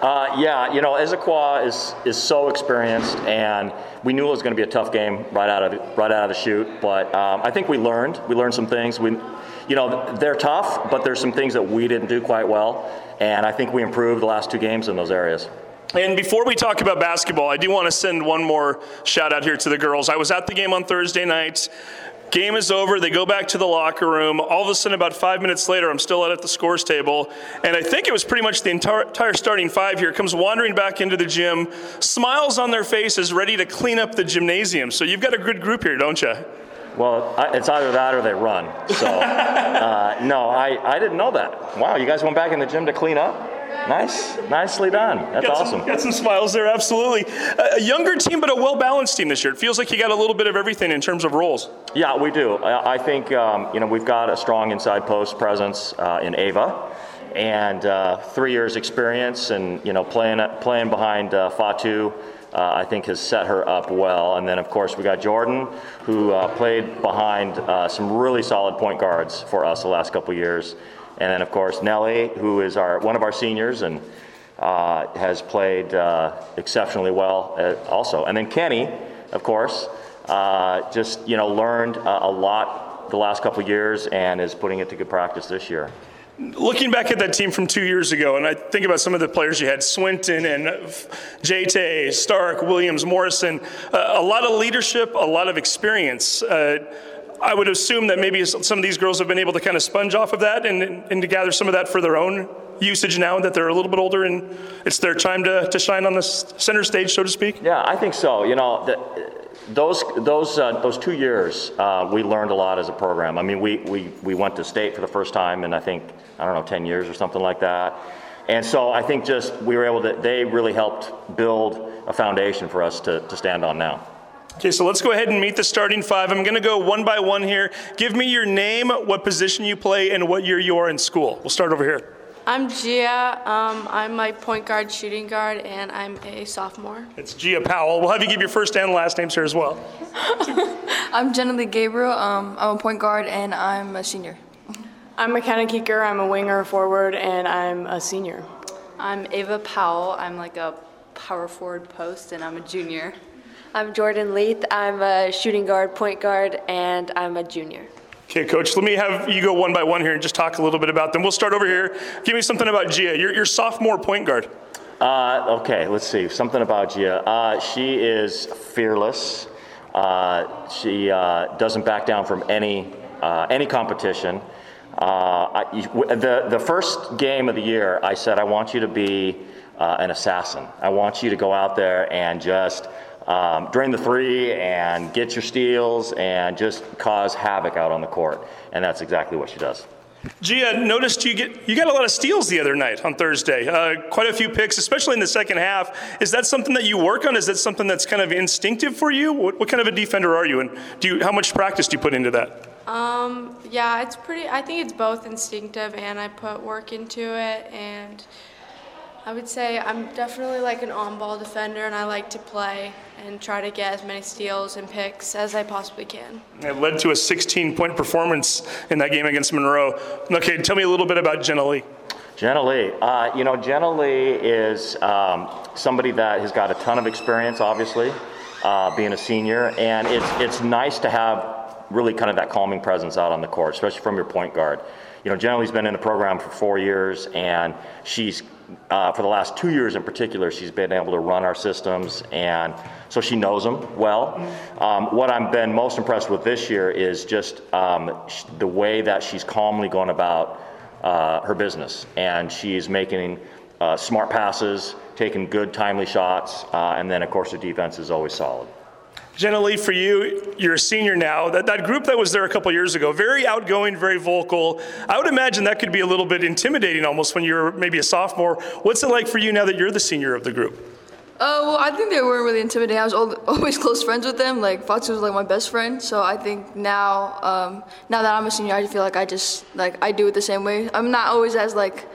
Uh, yeah, you know, Issaquah is is so experienced, and we knew it was going to be a tough game right out of right out of the chute. But um, I think we learned. We learned some things. We, you know, they're tough, but there's some things that we didn't do quite well, and I think we improved the last two games in those areas. And before we talk about basketball, I do want to send one more shout out here to the girls. I was at the game on Thursday night. Game is over. They go back to the locker room. All of a sudden, about five minutes later, I'm still out at the scores table. And I think it was pretty much the entire, entire starting five here comes wandering back into the gym, smiles on their faces, ready to clean up the gymnasium. So you've got a good group here, don't you? Well, it's either that or they run. So, uh, no, I, I didn't know that. Wow, you guys went back in the gym to clean up? Nice, nicely done. That's got awesome. Some, got some smiles there, absolutely. A, younger team, but a well balanced team this year. It feels like you got a little bit of everything in terms of roles. Yeah, we do. I, I think um, you know we've got a strong inside post presence uh, in Ava, and uh, three years experience, and you know playing playing behind uh, Fatu. Uh, I think has set her up well. And then, of course, we got Jordan, who uh, played behind uh, some really solid point guards for us the last couple years. And then, of course, Nelly, who is our one of our seniors and uh, has played uh, exceptionally well uh, also. And then Kenny, of course, uh, just you know learned uh, a lot the last couple years and is putting it to good practice this year. Looking back at that team from two years ago, and I think about some of the players you had Swinton and JT, Stark, Williams, Morrison, uh, a lot of leadership, a lot of experience. I would assume that maybe some of these girls have been able to kind of sponge off of that and, and to gather some of that for their own usage now that they're a little bit older and it's their time to, to shine on the center stage, so to speak? Yeah, I think so. You know, the, those those uh, those two years, uh, we learned a lot as a program. I mean, we, we we went to state for the first time in I think I don't know ten years or something like that, and so I think just we were able to. They really helped build a foundation for us to, to stand on now. Okay, so let's go ahead and meet the starting five. I'm going to go one by one here. Give me your name, what position you play, and what year you are in school. We'll start over here. I'm Gia. Um, I'm my point guard, shooting guard, and I'm a sophomore. It's Gia Powell. We'll have you give your first and last names here as well. I'm Jenna Lee Gabriel. Um, I'm a point guard, and I'm a senior. I'm McKenna Keeker. I'm a winger forward, and I'm a senior. I'm Ava Powell. I'm like a power forward post, and I'm a junior. I'm Jordan Leith. I'm a shooting guard, point guard, and I'm a junior. Okay, coach, let me have you go one by one here and just talk a little bit about them. We'll start over here. Give me something about Gia. You're, you're sophomore point guard. Uh, okay, let's see. Something about Gia. Uh, she is fearless. Uh, she uh, doesn't back down from any uh, any competition. Uh, I, the the first game of the year, I said, I want you to be an assassin. I want you to go out there and just um, drain the three and get your steals and just cause havoc out on the court. And that's exactly what she does. Gia, noticed you get you got a lot of steals the other night on Thursday. Uh, quite a few picks, especially in the second half. Is that something that you work on? Is that something that's kind of instinctive for you? What, what kind of a defender are you, and do you how much practice do you put into that? Um, yeah, it's pretty. I think it's both instinctive and I put work into it. And I would say I'm definitely like an on-ball defender, and I like to play and try to get as many steals and picks as I possibly can. It led to a 16-point performance in that game against Monroe. Okay, tell me a little bit about Jenna Lee. Jenna Lee, uh, you know, Jenna Lee is um, somebody that has got a ton of experience, obviously, uh, being a senior, and it's it's nice to have really kind of that calming presence out on the court, especially from your point guard. You know, Jenna Lee's been in the program for four years, and she's uh, for the last two years in particular, she's been able to run our systems, and so she knows them well. Um, what I've been most impressed with this year is just um, sh- the way that she's calmly going about uh, her business, and she's making uh, smart passes, taking good, timely shots, uh, and then of course the defense is always solid. Jenna Lee, for you, you're a senior now. That, that group that was there a couple years ago, very outgoing, very vocal. I would imagine that could be a little bit intimidating almost when you're maybe a sophomore. What's it like for you now that you're the senior of the group? Uh, well, I think they weren't really intimidating. I was al- always close friends with them. Like Fatu was like my best friend. So I think now, um, now that I'm a senior, I just feel like I just like I do it the same way. I'm not always as like,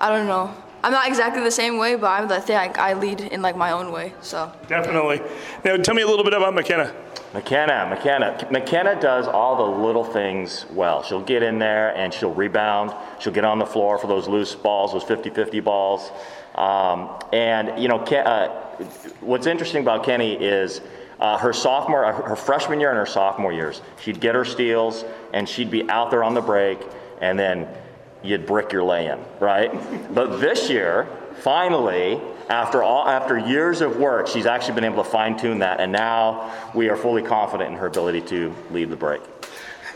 I don't know. I'm not exactly the same way, but I'm the thing like, I lead in like my own way. So Definitely. Now, tell me a little bit about McKenna. McKenna, McKenna, McKenna does all the little things well. She'll get in there and she'll rebound. She'll get on the floor for those loose balls, those 50-50 balls. Um, and you know, Ke- uh, what's interesting about Kenny is uh, her sophomore, uh, her freshman year and her sophomore years, she'd get her steals and she'd be out there on the break, and then you'd brick your lay-in, right? but this year, finally, after all, after years of work, she's actually been able to fine-tune that, and now we are fully confident in her ability to lead the break.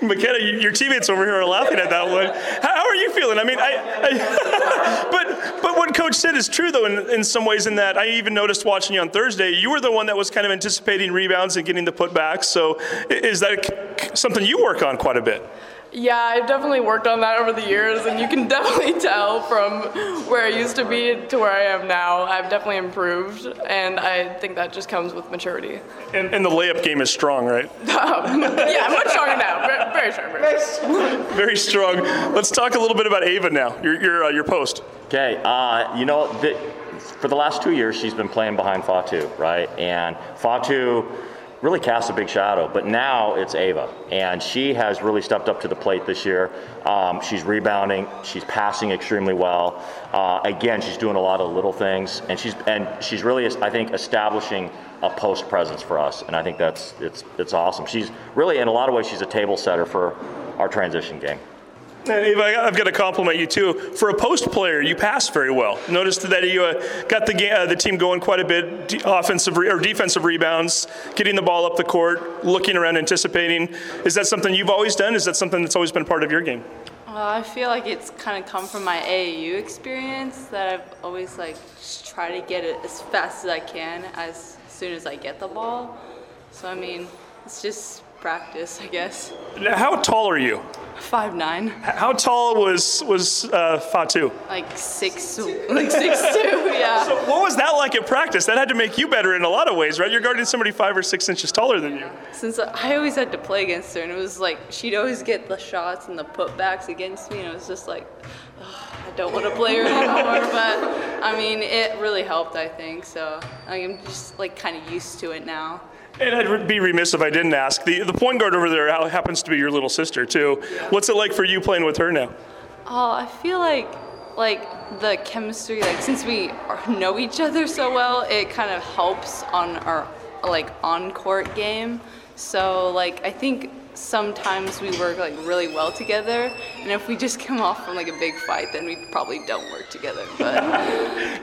McKenna, you- your teammates over here are laughing at that one. How, how are you feeling? I mean, I, I but but what Coach said is true though in, in some ways. In that I even noticed watching you on Thursday, you were the one that was kind of anticipating rebounds and getting the putbacks. So is that something you work on quite a bit? Yeah, I've definitely worked on that over the years, and you can definitely tell from where I used to be to where I am now. I've definitely improved, and I think that just comes with maturity. And, and the layup game is strong, right? Um, yeah, much stronger now. Very, very strong. Very strong. Very strong. Let's talk a little bit about Ava now. Your your uh, your post. Okay, uh, you know, the, for the last two years, she's been playing behind Fatu, right? And Fatu really cast a big shadow, but now it's Ava, and she has really stepped up to the plate this year. Um, she's rebounding, she's passing extremely well. Uh, again, she's doing a lot of little things, and she's and she's really, I think, establishing a post presence for us, and I think that's it's it's awesome. She's really, in a lot of ways, she's a table setter for our transition game. I- I've got to compliment you too. For a post player, you pass very well. Noticed that you uh, got the, uh, the team going quite a bit, offensive re- or defensive rebounds, getting the ball up the court, looking around, anticipating. Is that something you've always done? Is that something that's always been part of your game? Uh, I feel like it's kind of come from my AAU experience that I've always like try to get it as fast as I can as soon as I get the ball. So I mean, it's just practice, I guess. Now, how tall are you? Five nine, How tall was was uh, Fatu? like six, like six two, yeah. So what was that like at practice? That had to make you better in a lot of ways, right? You're guarding somebody five or six inches taller than you. Since I always had to play against her, and it was like she'd always get the shots and the putbacks against me, and it was just like, "Ugh, I don't want to play her anymore. but I mean, it really helped, I think. So I'm just like kind of used to it now. And I'd be remiss if I didn't ask. The, the point guard over there happens to be your little sister, too. What's it like for you playing with her now? Oh, I feel like like the chemistry, like since we are- know each other so well, it kind of helps on our like on court game. So like I think sometimes we work like really well together, and if we just come off from like a big fight, then we probably don't work together. But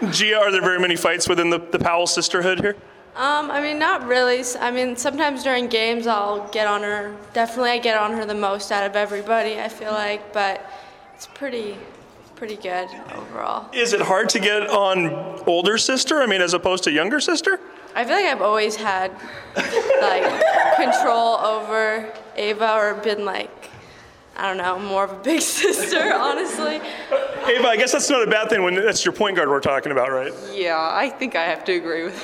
Gia, are there very many fights within the, the Powell sisterhood here? Um, I mean, not really. I mean, sometimes during games I'll get on her. Definitely, I get on her the most out of everybody. I feel like, but it's pretty, pretty good overall. Is it hard to get on older sister? I mean, as opposed to younger sister? I feel like I've always had like control over Ava or been like, I don't know, more of a big sister, honestly. Ava, I guess that's not a bad thing when that's your point guard we're talking about, right? Yeah, I think I have to agree with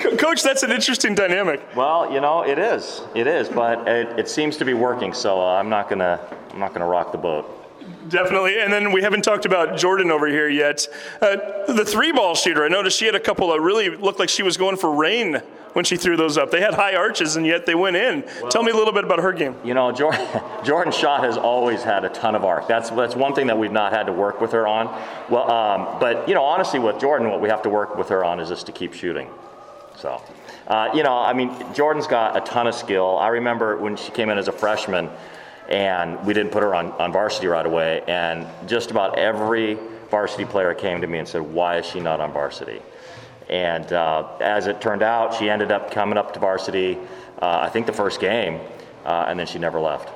Co- Coach, that's an interesting dynamic. Well, you know, it is. It is, but it, it seems to be working. So uh, I'm not gonna I'm not gonna rock the boat. Definitely. And then we haven't talked about Jordan over here yet. Uh, the three ball shooter, I noticed she had a couple that really looked like she was going for rain when she threw those up. They had high arches and yet they went in. Tell me a little bit about her game. You know, Jordan, Jordan's shot has always had a ton of arc. That's that's one thing that we've not had to work with her on. Well, um, but you know, honestly, with Jordan, what we have to work with her on is just to keep shooting. So, uh, you know, I mean, Jordan's got a ton of skill. I remember when she came in as a freshman, and we didn't put her on, on varsity right away, and just about every varsity player came to me and said, "Why is she not on varsity?" And uh, as it turned out, she ended up coming up to varsity. Uh, I think the first game, uh, and then she never left.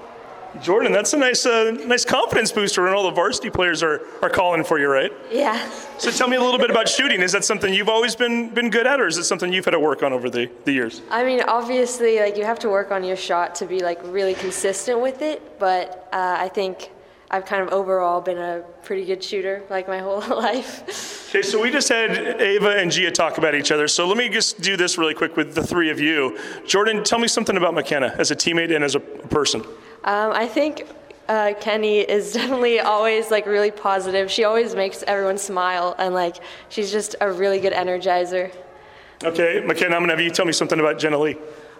Jordan, that's a nice, uh, nice confidence booster when all the varsity players are, are calling for you, right? Yeah. So tell me a little bit about shooting. Is that something you've always been been good at, or is it something you've had to work on over the, the years? I mean, obviously, like you have to work on your shot to be like really consistent with it. But uh, I think I've kind of overall been a pretty good shooter like my whole life. Okay, so we just had Ava and Gia talk about each other. So let me just do this really quick with the three of you. Jordan, tell me something about McKenna as a teammate and as a person. Um, I think uh, Kenny is definitely always like really positive. She always makes everyone smile, and like she's just a really good energizer. Okay, McKenna, I'm gonna have you tell me something about Jenna Lee.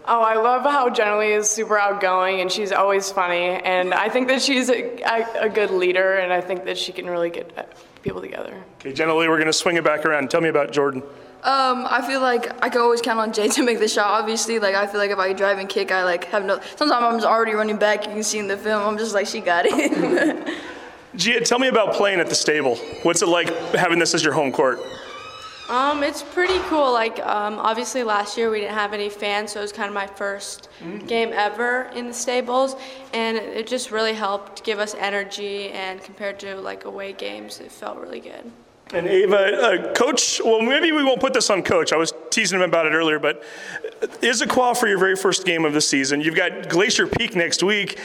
Oh, I love how Jenna Lee is super outgoing and she's always funny. And I think that she's a, a, a good leader and I think that she can really get uh, people together. Okay, Jenna Lee, we're gonna swing it back around. Tell me about Jordan. Um, I feel like I could always count on Jay to make the shot. Obviously, like I feel like if I drive and kick, I like have no. Sometimes I'm just already running back. You can see in the film. I'm just like she got it. Gia, tell me about playing at the stable. What's it like having this as your home court? Um, it's pretty cool. Like, um, obviously last year we didn't have any fans, so it was kind of my 1st game ever in the stables, and it it just really helped give us energy. And compared to like away games, it felt really good. And Ava, uh, coach, well, maybe we won't put this on coach. I was teasing him about it earlier, but is Issaquah for your very first game of the season? You've got Glacier Peak next week.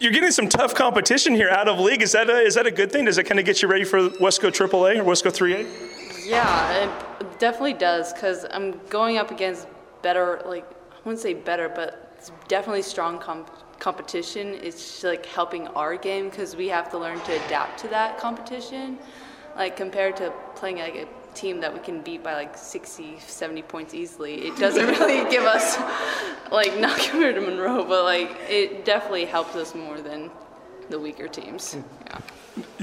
You're getting some tough competition here out of league. Is that a, is that a good thing? Does it kind of get you ready for Wesco AAA or Wesco 3A? Yeah, it definitely does because I'm going up against better, like, I wouldn't say better, but it's definitely strong comp- competition. It's like helping our game because we have to learn to adapt to that competition. Like, compared to playing like a team that we can beat by like 60, 70 points easily, it doesn't really give us, like, not compared to Monroe, but like, it definitely helps us more than the weaker teams. Yeah.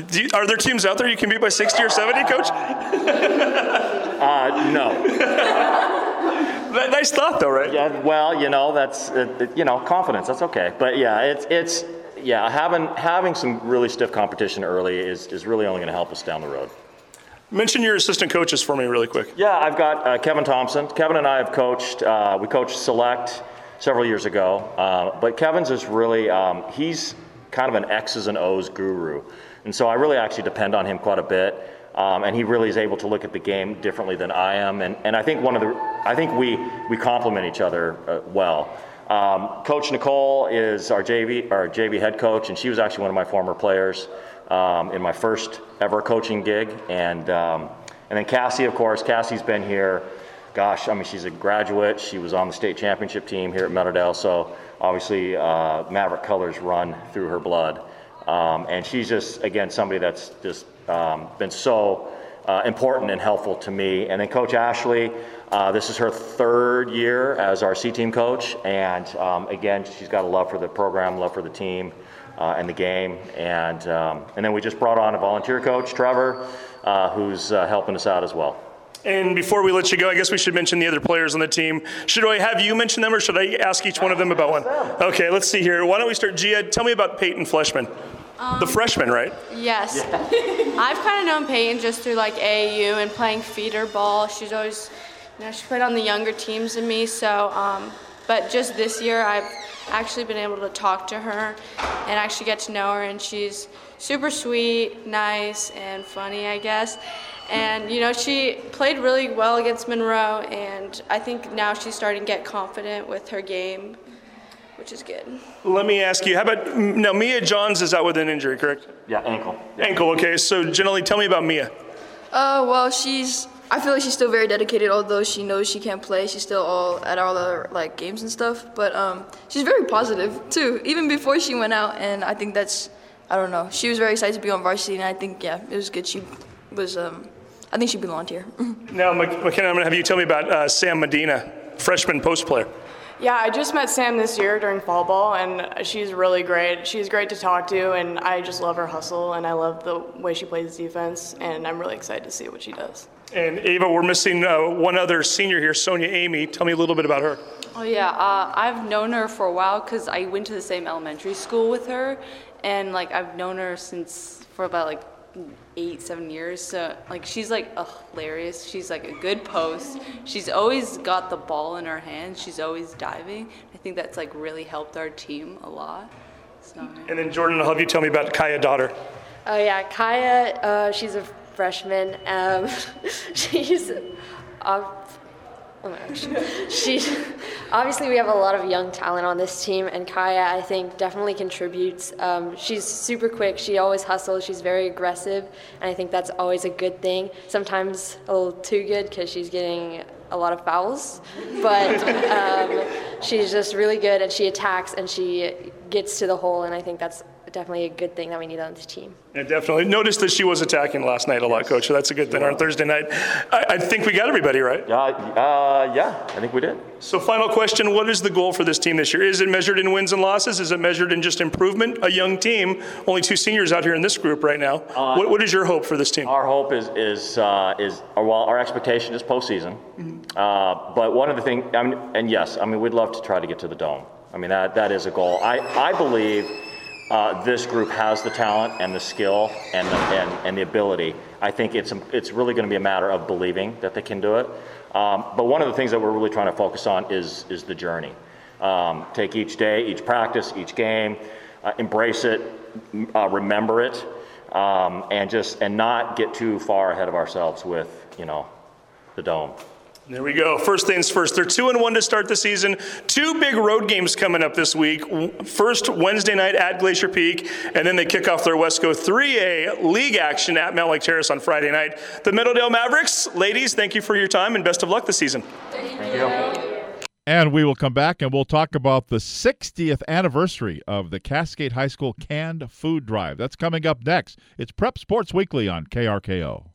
Do you, are there teams out there you can beat by 60 or 70, coach? Uh, no. nice thought, though, right? Yeah. Well, you know, that's uh, you know confidence. That's okay. But yeah, it's it's yeah having having some really stiff competition early is is really only going to help us down the road. Mention your assistant coaches for me, really quick. Yeah, I've got uh, Kevin Thompson. Kevin and I have coached. Uh, we coached Select several years ago, uh, but Kevin's is really um, he's kind of an X's and O's guru, and so I really actually depend on him quite a bit. Um, and he really is able to look at the game differently than I am, and, and I think one of the I think we we complement each other uh, well. Um, coach Nicole is our JV our JV head coach, and she was actually one of my former players um, in my first ever coaching gig, and um, and then Cassie, of course, Cassie's been here. Gosh, I mean, she's a graduate. She was on the state championship team here at Meadowdale, so obviously uh, Maverick colors run through her blood. Um, and she's just, again, somebody that's just um, been so uh, important and helpful to me. And then Coach Ashley, uh, this is her third year as our C team coach. And um, again, she's got a love for the program, love for the team. Uh, and the game, and um, and then we just brought on a volunteer coach, Trevor, uh, who's uh, helping us out as well. And before we let you go, I guess we should mention the other players on the team. Should I have you mention them, or should I ask each one of them about one? Okay, let's see here. Why don't we start? Gia, tell me about Peyton Fleshman, the freshman, right? Yes. I've kind of known Peyton just through like AAU and playing feeder ball. She's always, you know, she played on the younger teams than me. So, um, but just this year, I've actually been able to talk to her and actually get to know her. And she's super sweet, nice, and funny, I guess. And you know, she played really well against Monroe, and I think now she's starting to get confident with her game. Which is good. Let me ask you, how about now Mia Johns is out with an injury, correct? Yeah, ankle. Ankle, okay. So generally tell me about Mia. Uh, well, she's. I feel like she's still very dedicated, although she knows she can't play. She's still all at all the like games and stuff. But um, she's very positive too, even before she went out. And I think that's, I don't know. She was very excited to be on varsity, and I think yeah, it was good. She was. Um, I think she belonged here. Now, McKenna, I'm going to have you tell me about uh, Sam Medina, freshman post player. Yeah, I just met Sam this year during fall ball, and she's really great. She's great to talk to, and I just love her hustle, and I love the way she plays defense, and I'm really excited to see what she does. And Ava, we're missing uh, one other senior here, Sonia Amy. Tell me a little bit about her. Oh yeah, uh, I've known her for a while because I went to the same elementary school with her, and like I've known her since for about like eight, seven years. So like she's like ugh, hilarious. She's like a good post. She's always got the ball in her hands. She's always diving. I think that's like really helped our team a lot. So And then Jordan, I'll have you tell me about Kaya Daughter. Oh yeah, Kaya. Uh, she's a freshman. Um, she's. Uh, oh my gosh. She. Obviously, we have a lot of young talent on this team, and Kaya, I think, definitely contributes. Um, she's super quick. She always hustles. She's very aggressive, and I think that's always a good thing. Sometimes a little too good because she's getting a lot of fouls, but um, she's just really good, and she attacks and she gets to the hole, and I think that's definitely a good thing that we need on this team. Yeah, definitely. Noticed that she was attacking last night a lot, Coach. So that's a good thing on Thursday night. I, I think we got everybody right. Uh, uh, yeah, I think we did. So, final question: What is the goal for this team this year? Is it measured in wins and losses? Is it measured in just improvement? A young team, only two seniors out here in this group right now. what, what is your hope for this team? Our hope is is uh, is uh, well, our expectation is postseason. Uh, but one of the things, I mean, and yes, I mean, we'd love to try to get to the dome. I mean, that that is a goal. I I believe. Uh, this group has the talent and the skill and the, and, and the ability. I think it's it's really going to be a matter of believing that they can do it. Um, but one of the things that we're really trying to focus on is is the journey. Um, take each day, each practice, each game, uh, embrace it, uh, remember it, um, and just and not get too far ahead of ourselves with you know the dome. There we go. First things first. They're two and one to start the season. Two big road games coming up this week. First Wednesday night at Glacier Peak, and then they kick off their Wesco 3A league action at Mountlake Terrace on Friday night. The Meadowdale Mavericks, ladies, thank you for your time and best of luck this season. Thank you. And we will come back and we'll talk about the 60th anniversary of the Cascade High School Canned Food Drive. That's coming up next. It's Prep Sports Weekly on KRKO.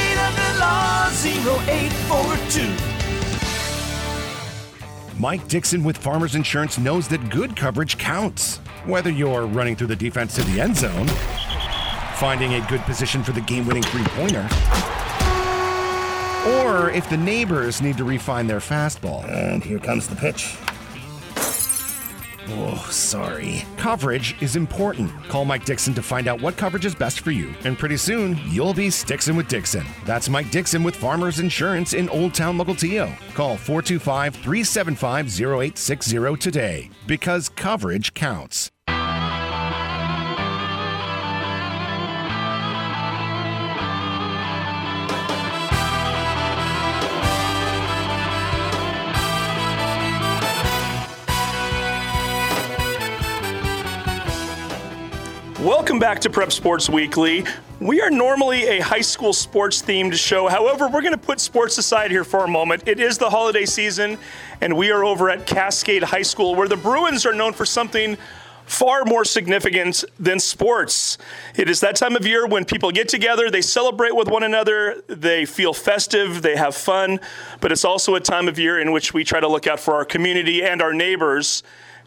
800-885-0842. Mike Dixon with Farmers Insurance knows that good coverage counts. Whether you're running through the defense to the end zone, finding a good position for the game-winning three-pointer, or if the neighbors need to refine their fastball. And here comes the pitch. Oh, sorry. Coverage is important. Call Mike Dixon to find out what coverage is best for you. And pretty soon, you'll be Stixon with Dixon. That's Mike Dixon with Farmers Insurance in Old Town Mukilteo. Call 425 375 0860 today because coverage counts. Welcome back to Prep Sports Weekly. We are normally a high school sports themed show. However, we're going to put sports aside here for a moment. It is the holiday season, and we are over at Cascade High School, where the Bruins are known for something far more significant than sports. It is that time of year when people get together, they celebrate with one another, they feel festive, they have fun, but it's also a time of year in which we try to look out for our community and our neighbors.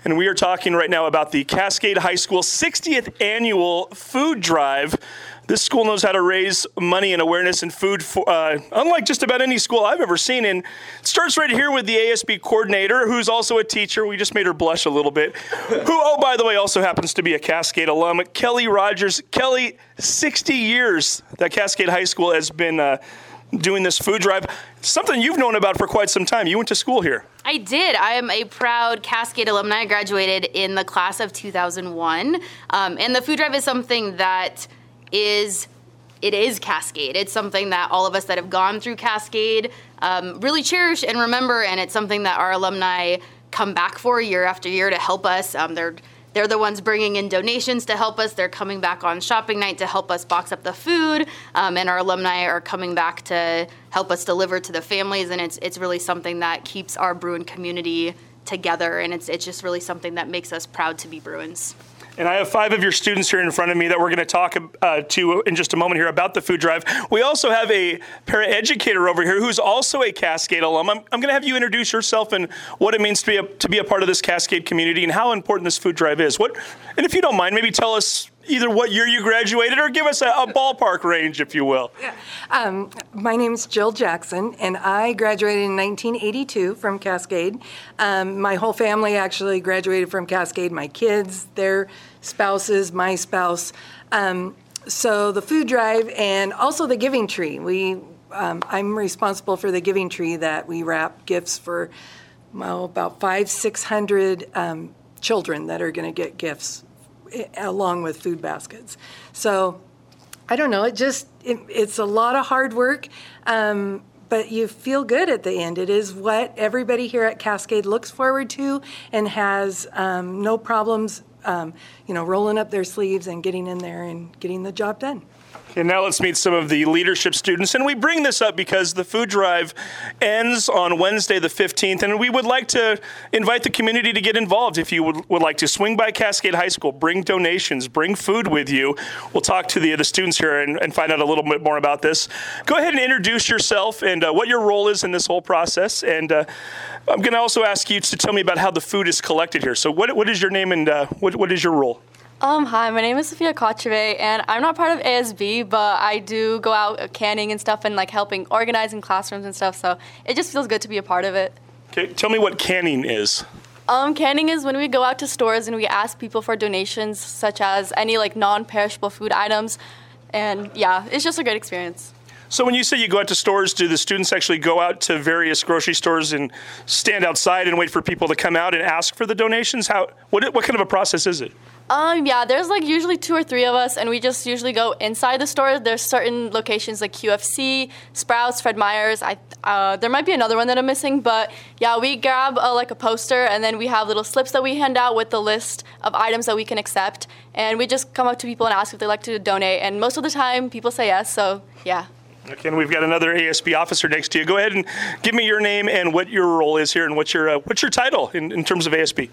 And we are talking right now about the Cascade High School 60th annual food drive. This school knows how to raise money and awareness and food, for, uh, unlike just about any school I've ever seen. And it starts right here with the ASB coordinator, who's also a teacher. We just made her blush a little bit. Who, oh, by the way, also happens to be a Cascade alum, Kelly Rogers. Kelly, 60 years that Cascade High School has been. Uh, doing this food drive, something you've known about for quite some time. You went to school here. I did. I am a proud Cascade alumni. I graduated in the class of 2001. Um, and the food drive is something that is it is Cascade. It's something that all of us that have gone through Cascade um, really cherish and remember, and it's something that our alumni come back for year after year to help us. Um, they're they're the ones bringing in donations to help us. They're coming back on shopping night to help us box up the food, um, and our alumni are coming back to help us deliver to the families. And it's it's really something that keeps our Bruin community together, and it's it's just really something that makes us proud to be Bruins. And I have five of your students here in front of me that we're going to talk uh, to in just a moment here about the food drive. We also have a paraeducator over here who's also a Cascade alum. I'm, I'm going to have you introduce yourself and what it means to be a, to be a part of this Cascade community and how important this food drive is. What, and if you don't mind, maybe tell us either what year you graduated or give us a, a ballpark range, if you will. Yeah. Um, my name's Jill Jackson, and I graduated in 1982 from Cascade. Um, my whole family actually graduated from Cascade. My kids, their spouses, my spouse. Um, so the food drive and also the giving tree. We, um, I'm responsible for the giving tree that we wrap gifts for. Well, about five, six hundred um, children that are going to get gifts along with food baskets. So I don't know. It just it, it's a lot of hard work, um, but you feel good at the end. It is what everybody here at Cascade looks forward to and has um, no problems, um, you know, rolling up their sleeves and getting in there and getting the job done. And now let's meet some of the leadership students. And we bring this up because the food drive ends on Wednesday, the 15th. And we would like to invite the community to get involved. If you would, would like to swing by Cascade High School, bring donations, bring food with you. We'll talk to the, the students here and, and find out a little bit more about this. Go ahead and introduce yourself and uh, what your role is in this whole process. And uh, I'm going to also ask you to tell me about how the food is collected here. So, what, what is your name and uh, what, what is your role? Um, hi, my name is Sophia Kocheve, and I'm not part of ASB, but I do go out canning and stuff and like helping organizing classrooms and stuff. So it just feels good to be a part of it. Okay, tell me what canning is. Um, canning is when we go out to stores and we ask people for donations, such as any like non-perishable food items, and yeah, it's just a great experience. So when you say you go out to stores, do the students actually go out to various grocery stores and stand outside and wait for people to come out and ask for the donations? How what what kind of a process is it? Um, yeah, there's like usually two or three of us, and we just usually go inside the store. There's certain locations like QFC, Sprouts, Fred Meyer's. I uh, there might be another one that I'm missing, but yeah, we grab uh, like a poster, and then we have little slips that we hand out with the list of items that we can accept, and we just come up to people and ask if they'd like to donate, and most of the time people say yes. So yeah. Okay, and we've got another ASB officer next to you. Go ahead and give me your name and what your role is here, and what's your uh, what's your title in, in terms of ASB.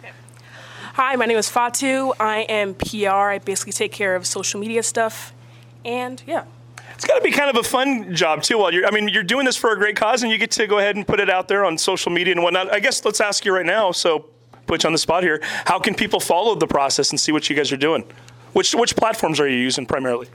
Hi, my name is Fatu. I am PR. I basically take care of social media stuff. And yeah. It's got to be kind of a fun job too. While you're, I mean, you're doing this for a great cause, and you get to go ahead and put it out there on social media and whatnot. I guess let's ask you right now. So, put you on the spot here. How can people follow the process and see what you guys are doing? Which which platforms are you using primarily?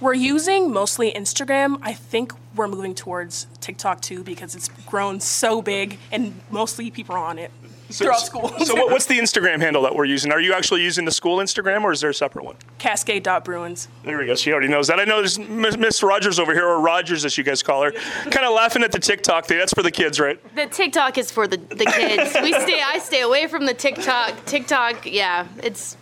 We're using mostly Instagram. I think we're moving towards TikTok too because it's grown so big and mostly people are on it So, throughout school. so what, what's the Instagram handle that we're using? Are you actually using the school Instagram, or is there a separate one? Cascade.Bruins. There we go. She already knows that. I know there's Miss Miss Rogers over here, or Rogers as you guys call her, kind of laughing at the TikTok thing. That's for the kids, right? The TikTok is for the, the kids. we stay. I stay away from the TikTok. TikTok, yeah, it's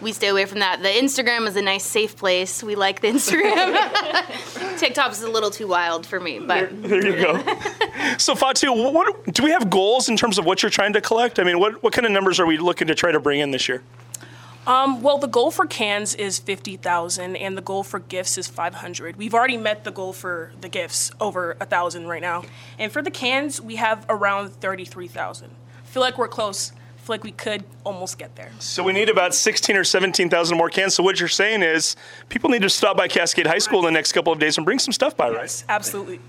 we stay away from that. The Instagram is a nice, safe place. We like the Instagram. TikTok is a little too wild for me, but There you go. so Fatu, what, what do we have goals in terms of what you're trying to collect? I mean, what what kind of numbers are we looking to try to bring in this year? Um, well, the goal for cans is 50,000 and the goal for gifts is 500. We've already met the goal for the gifts, over a 1,000 right now. And for the cans, we have around 33,000. feel like we're close. Feel like we could almost get there. So we need about 16 or 17,000 more cans. So what you're saying is people need to stop by Cascade High School in the next couple of days and bring some stuff by, right? Yes, Absolutely.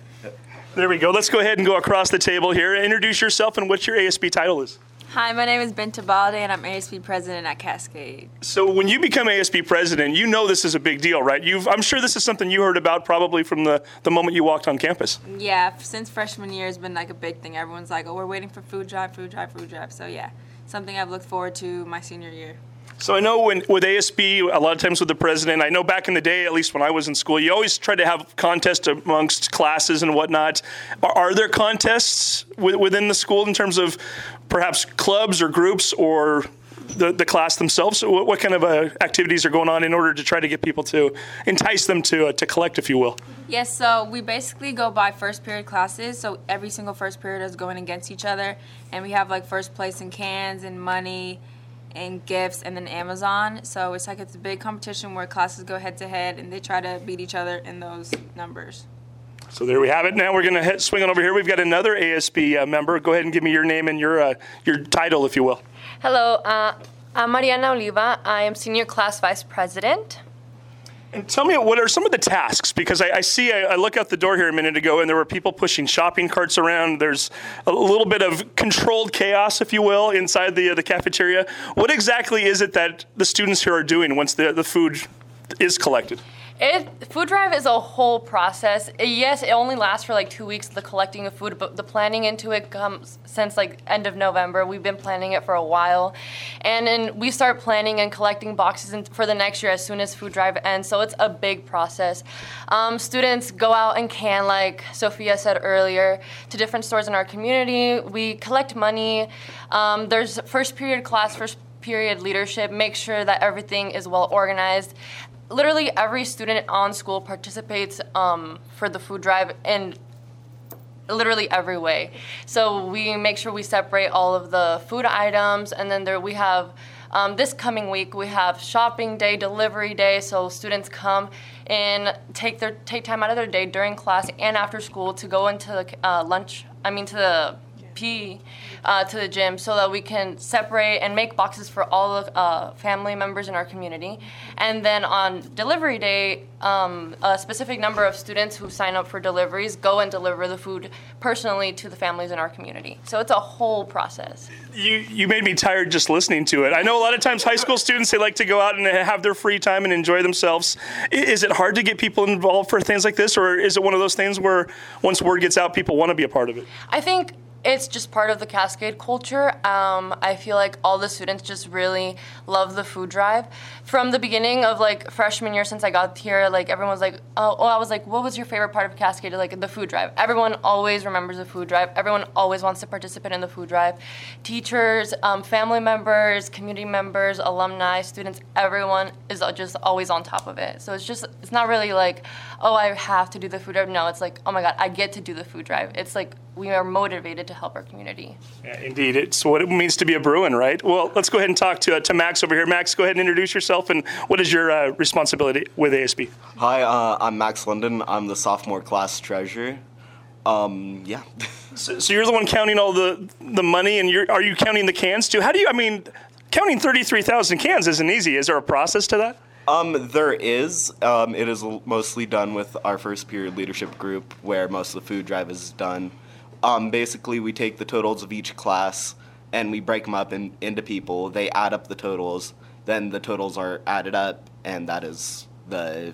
There we go. Let's go ahead and go across the table here. Introduce yourself and what your ASB title is. Hi, my name is Ben Balde, and I'm ASB president at Cascade. So when you become ASB president, you know this is a big deal, right? You've, I'm sure this is something you heard about probably from the, the moment you walked on campus. Yeah, since freshman year has been like a big thing. Everyone's like, oh, we're waiting for food drive, food drive, food drive. So yeah, something I've looked forward to my senior year. So I know when with ASB, a lot of times with the president, I know back in the day, at least when I was in school, you always tried to have contests amongst classes and whatnot. Are, are there contests w- within the school in terms of perhaps clubs or groups or the, the class themselves? What, what kind of uh, activities are going on in order to try to get people to entice them to uh, to collect, if you will? Yes, so we basically go by first period classes. So every single first period is going against each other, and we have like first place in cans and money and gifts and then Amazon. So it's like it's a big competition where classes go head to head and they try to beat each other in those numbers. So there we have it. Now we're going to swing on over here. We've got another ASB uh, member. Go ahead and give me your name and your uh, your title, if you will. Hello, uh, I'm Mariana Oliva. I am senior class vice president. And tell me, what are some of the tasks? Because I, I see, I, I, look out the door here a minute ago, and there were people pushing shopping carts around. There's a little bit of controlled chaos, if you will, inside the uh, the cafeteria. What exactly is it that the students here are doing once the the food is collected? It, food drive is a whole process. Yes, it only lasts for like two weeks, the collecting of food, but the planning into it comes since like end of November. We've been planning it for a while. And then we start planning and collecting boxes for the next year as soon as food drive ends. So it's a big process. Um, students go out and can, like Sophia said earlier, to different stores in our community. We collect money. Um, there's first period class, first period leadership, make sure that everything is well organized literally every student on school participates um, for the food drive in literally every way. So we make sure we separate all of the food items, and then there we have. Um, this coming week, we have shopping day, delivery day, so students come and take their take time out of their day during class and after school to go into the uh, lunch. I mean, to the PE uh, to the gym so that we can separate and make boxes for all the uh, family members in our community. And then on delivery day, um, a specific number of students who sign up for deliveries go and deliver the food personally to the families in our community. So it's a whole process. You, you made me tired just listening to it. I know a lot of times high school students they like to go out and have their free time and enjoy themselves. Is it hard to get people involved for things like this, or is it one of those things where once word gets out, people want to be a part of it? I think it's just part of the Cascade culture. Um, I feel like all the students just really love the food drive. From the beginning of like freshman year, since I got here, like everyone was like, oh, oh, I was like, what was your favorite part of Cascade? Like the food drive. Everyone always remembers the food drive. Everyone always wants to participate in the food drive. Teachers, um, family members, community members, alumni, students, everyone is just always on top of it. So it's just, it's not really like, oh, I have to do the food drive. No, it's like, oh my God, I get to do the food drive. It's like we are motivated to help our community. Yeah, indeed, it's what it means to be a Bruin, right? Well, let's go ahead and talk to, uh, to Max over here. Max, go ahead and introduce yourself and what is your uh, responsibility with ASB? Hi, uh, I'm Max London. I'm the sophomore class treasurer. Um, yeah. so, so, you're the one counting all the the money, and you're are you counting the cans too? How do you? I mean, counting thirty three thousand cans isn't easy. Is there a process to that? Um, there is. Um, it is mostly done with our first period leadership group, where most of the food drive is done. Um, basically, we take the totals of each class and we break them up in, into people. They add up the totals. Then the totals are added up, and that is the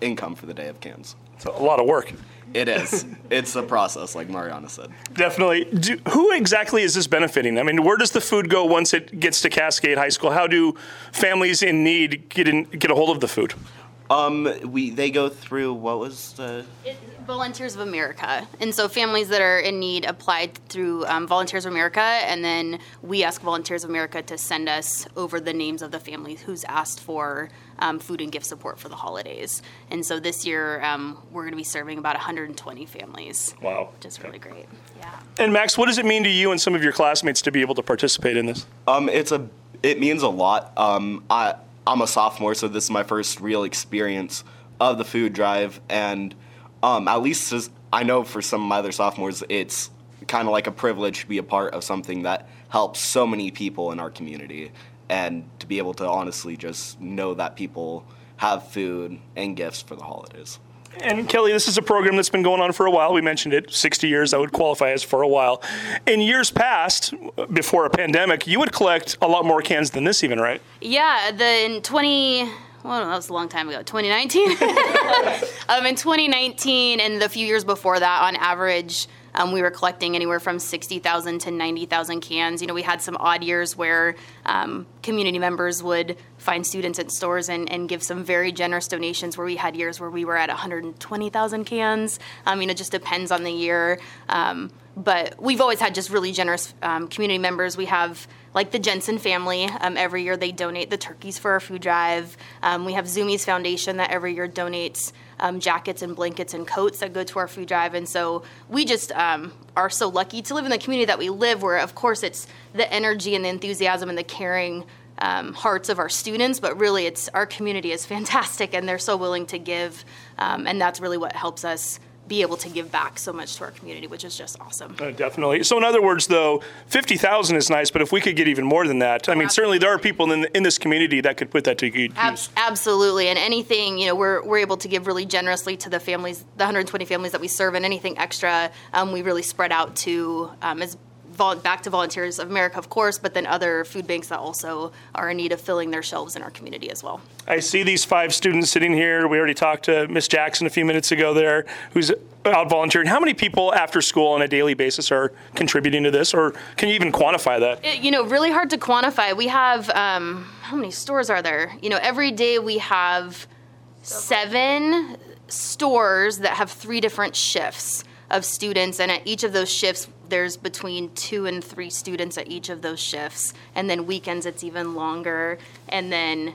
income for the day of cans. So a lot of work. It is. it's a process, like Mariana said. Definitely. Do, who exactly is this benefiting? I mean, where does the food go once it gets to Cascade High School? How do families in need get in, get a hold of the food? Um, we they go through what was the it, Volunteers of America, and so families that are in need applied through um, Volunteers of America, and then we ask Volunteers of America to send us over the names of the families who's asked for um, food and gift support for the holidays. And so this year um, we're going to be serving about 120 families. Wow, which is really great. Yeah. And Max, what does it mean to you and some of your classmates to be able to participate in this? Um, it's a it means a lot. Um, I I'm a sophomore, so this is my first real experience of the food drive, and um, at least as I know for some of my other sophomores, it's kind of like a privilege to be a part of something that helps so many people in our community, and to be able to honestly just know that people have food and gifts for the holidays. And Kelly, this is a program that's been going on for a while. We mentioned it, 60 years. That would qualify as for a while. In years past, before a pandemic, you would collect a lot more cans than this, even, right? Yeah, the in 20 well, that was a long time ago, 2019. um, in 2019 and the few years before that, on average, um, we were collecting anywhere from 60,000 to 90,000 cans. You know, we had some odd years where um, community members would find students at stores and, and, give some very generous donations where we had years where we were at 120,000 cans. I mean, it just depends on the year. Um, but we've always had just really generous um, community members. We have like the Jensen family. Um, every year they donate the turkeys for our food drive. Um, we have Zumiez Foundation that every year donates um, jackets and blankets and coats that go to our food drive. And so we just um, are so lucky to live in the community that we live, where of course it's the energy and the enthusiasm and the caring. Um, hearts of our students, but really, it's our community is fantastic, and they're so willing to give, um, and that's really what helps us be able to give back so much to our community, which is just awesome. Uh, definitely. So, in other words, though, fifty thousand is nice, but if we could get even more than that, I mean, certainly there are people in in this community that could put that to good Ab- use. Absolutely, and anything you know, we're we're able to give really generously to the families, the 120 families that we serve, and anything extra, um, we really spread out to um, as back to Volunteers of America, of course, but then other food banks that also are in need of filling their shelves in our community as well. I see these five students sitting here. We already talked to Miss Jackson a few minutes ago there, who's out volunteering. How many people after school on a daily basis are contributing to this, or can you even quantify that? It, you know, really hard to quantify. We have, um, how many stores are there? You know, every day we have seven stores that have three different shifts of students, and at each of those shifts, there's between two and three students at each of those shifts. And then weekends, it's even longer. And then,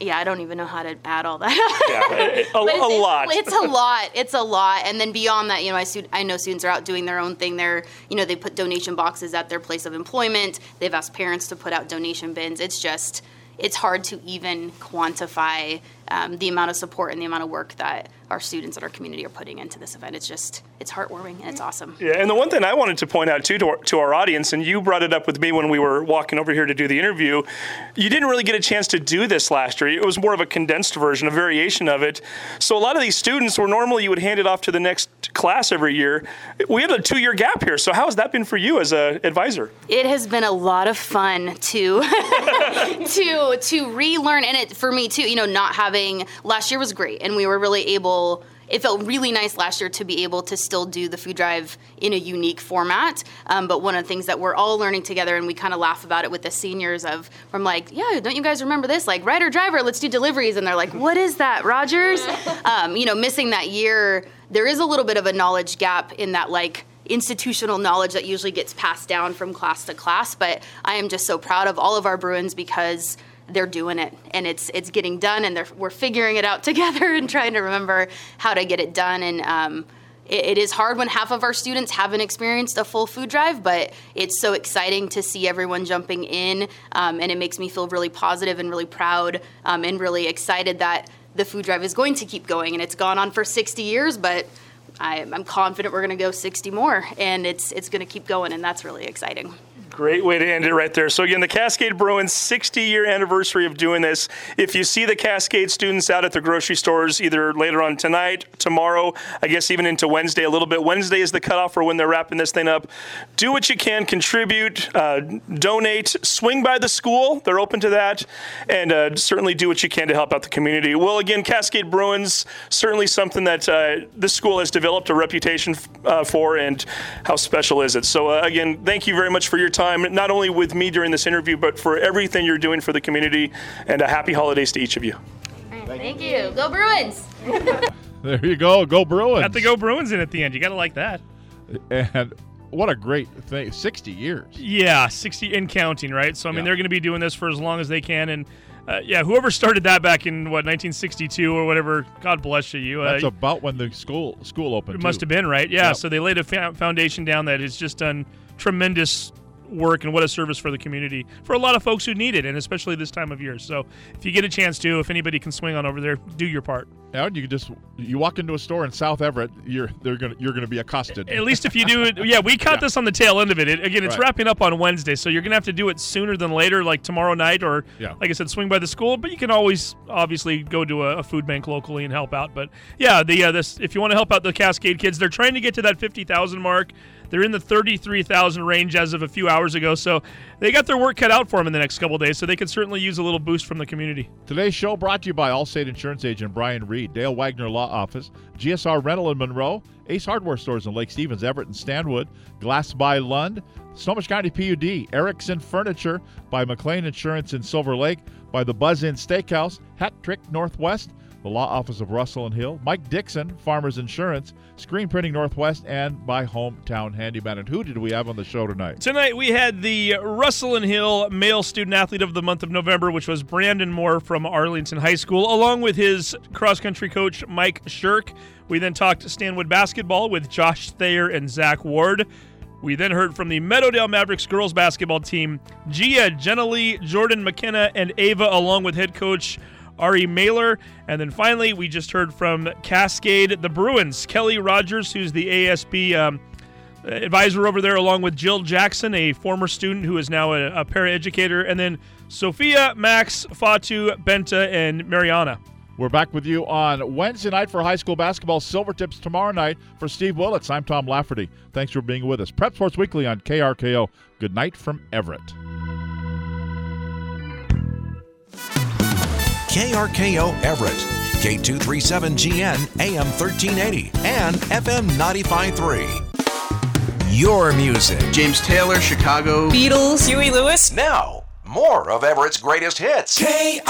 yeah, I don't even know how to add all that. yeah, a, a, it's, lot. It's, it's, a lot. It's a lot. And then beyond that, you know, I, I know students are out doing their own thing. They're, you know, they put donation boxes at their place of employment. They've asked parents to put out donation bins. It's just, it's hard to even quantify um, the amount of support and the amount of work that our students and our community are putting into this event. It's just, it's heartwarming and it's awesome. Yeah, and the one thing I wanted to point out too to our, to our audience, and you brought it up with me when we were walking over here to do the interview, you didn't really get a chance to do this last year. It was more of a condensed version, a variation of it. So a lot of these students, were normally you would hand it off to the next class every year, we had a two-year gap here. So how has that been for you as an advisor? It has been a lot of fun to to to relearn, and it for me too. You know, not having having last year was great, and we were really able. It felt really nice last year to be able to still do the food drive in a unique format. Um, but one of the things that we're all learning together, and we kind of laugh about it with the seniors, of from like, yeah, don't you guys remember this? Like, rider driver, let's do deliveries, and they're like, what is that, Rogers? um, you know, missing that year, there is a little bit of a knowledge gap in that like institutional knowledge that usually gets passed down from class to class. But I am just so proud of all of our Bruins because they're doing it and it's it's getting done and we're figuring it out together and trying to remember how to get it done and um, it, it is hard when half of our students haven't experienced a full food drive but it's so exciting to see everyone jumping in um, and it makes me feel really positive and really proud um, and really excited that the food drive is going to keep going and it's gone on for 60 years but I, am confident we're going to go 60 more and it's it's going to keep going and that's really exciting Great way to end it right there. So, again, the Cascade Bruins 60 year anniversary of doing this. If you see the Cascade students out at the grocery stores either later on tonight, tomorrow, I guess even into Wednesday a little bit, Wednesday is the cutoff for when they're wrapping this thing up. Do what you can, contribute, uh, donate, swing by the school. They're open to that. And uh, certainly do what you can to help out the community. Well, again, Cascade Bruins, certainly something that uh, this school has developed a reputation uh, for, and how special is it? So, uh, again, thank you very much for your time time, not only with me during this interview, but for everything you're doing for the community. And a happy holidays to each of you. Thank you. Go Bruins. there you go. Go Bruins. Got the Go Bruins in at the end. You got to like that. And what a great thing. 60 years. Yeah, 60 and counting, right? So, I mean, yeah. they're going to be doing this for as long as they can. And uh, yeah, whoever started that back in what 1962 or whatever, God bless you. you uh, That's about when the school school opened. It must have been right. Yeah, yep. so they laid a fa- foundation down that has just done tremendous work and what a service for the community for a lot of folks who need it, and especially this time of year. So if you get a chance to, if anybody can swing on over there, do your part. Yeah, you can just you walk into a store in South Everett, you're they're gonna you're gonna be accosted. At least if you do it, yeah, we caught Yeah. this on the tail end of it. it again, it's Right. wrapping up on Wednesday, so you're gonna have to do it sooner than later, like tomorrow night, or Yeah. like I said, swing by the school. But you can always obviously go to a, a food bank locally and help out. But yeah, the uh, this if you want to help out the Cascade kids, they're trying to get to that fifty thousand mark. They're in the thirty-three thousand range as of a few hours ago, so they got their work cut out for them in the next couple days. So they could certainly use a little boost from the community. Today's show brought to you by Allstate Insurance Agent Brian Reed, Dale Wagner Law Office, GSR Rental in Monroe, Ace Hardware Stores in Lake Stevens, Everett, and Stanwood, Glass by Lund, Snohomish County PUD, Erickson Furniture, by McLean Insurance in Silver Lake, by the Buzz Inn Steakhouse, Hat Trick Northwest, the Law Office of Russell and Hill, Mike Dixon, Farmers Insurance, Screen Printing Northwest, and by Hometown Handyman. And who did we have on the show tonight? Tonight we had the Russell and Hill Male Student Athlete of the Month of November, which was Brandon Moore from Arlington High School, along with his cross country coach Mike Shirk. We then talked Stanwood basketball with Josh Thayer and Zach Ward. We then heard from the Meadowdale Mavericks girls basketball team, Gia Jenely, Jordan McKenna, and Ava, along with head coach Ari Mailer. And then finally, we just heard from Cascade, the Bruins, Kelly Rogers, who's the ASB um, advisor over there, along with Jill Jackson, a former student who is now a, a paraeducator, and then Sophia, Max, Fatu, Benta, and Mariana. We're back with you on Wednesday night for high school basketball. Silvertips tomorrow night for Steve Willits. I'm Tom Lafferty. Thanks for being with us. Prep Sports Weekly on KRKO. Good night from Everett. KRKO Everett, K237GN AM 1380 and FM 953. Your music. James Taylor, Chicago. Beatles. Huey Lewis. Now, more of Everett's greatest hits. KRKO.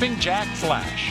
Jumping Jack Flash.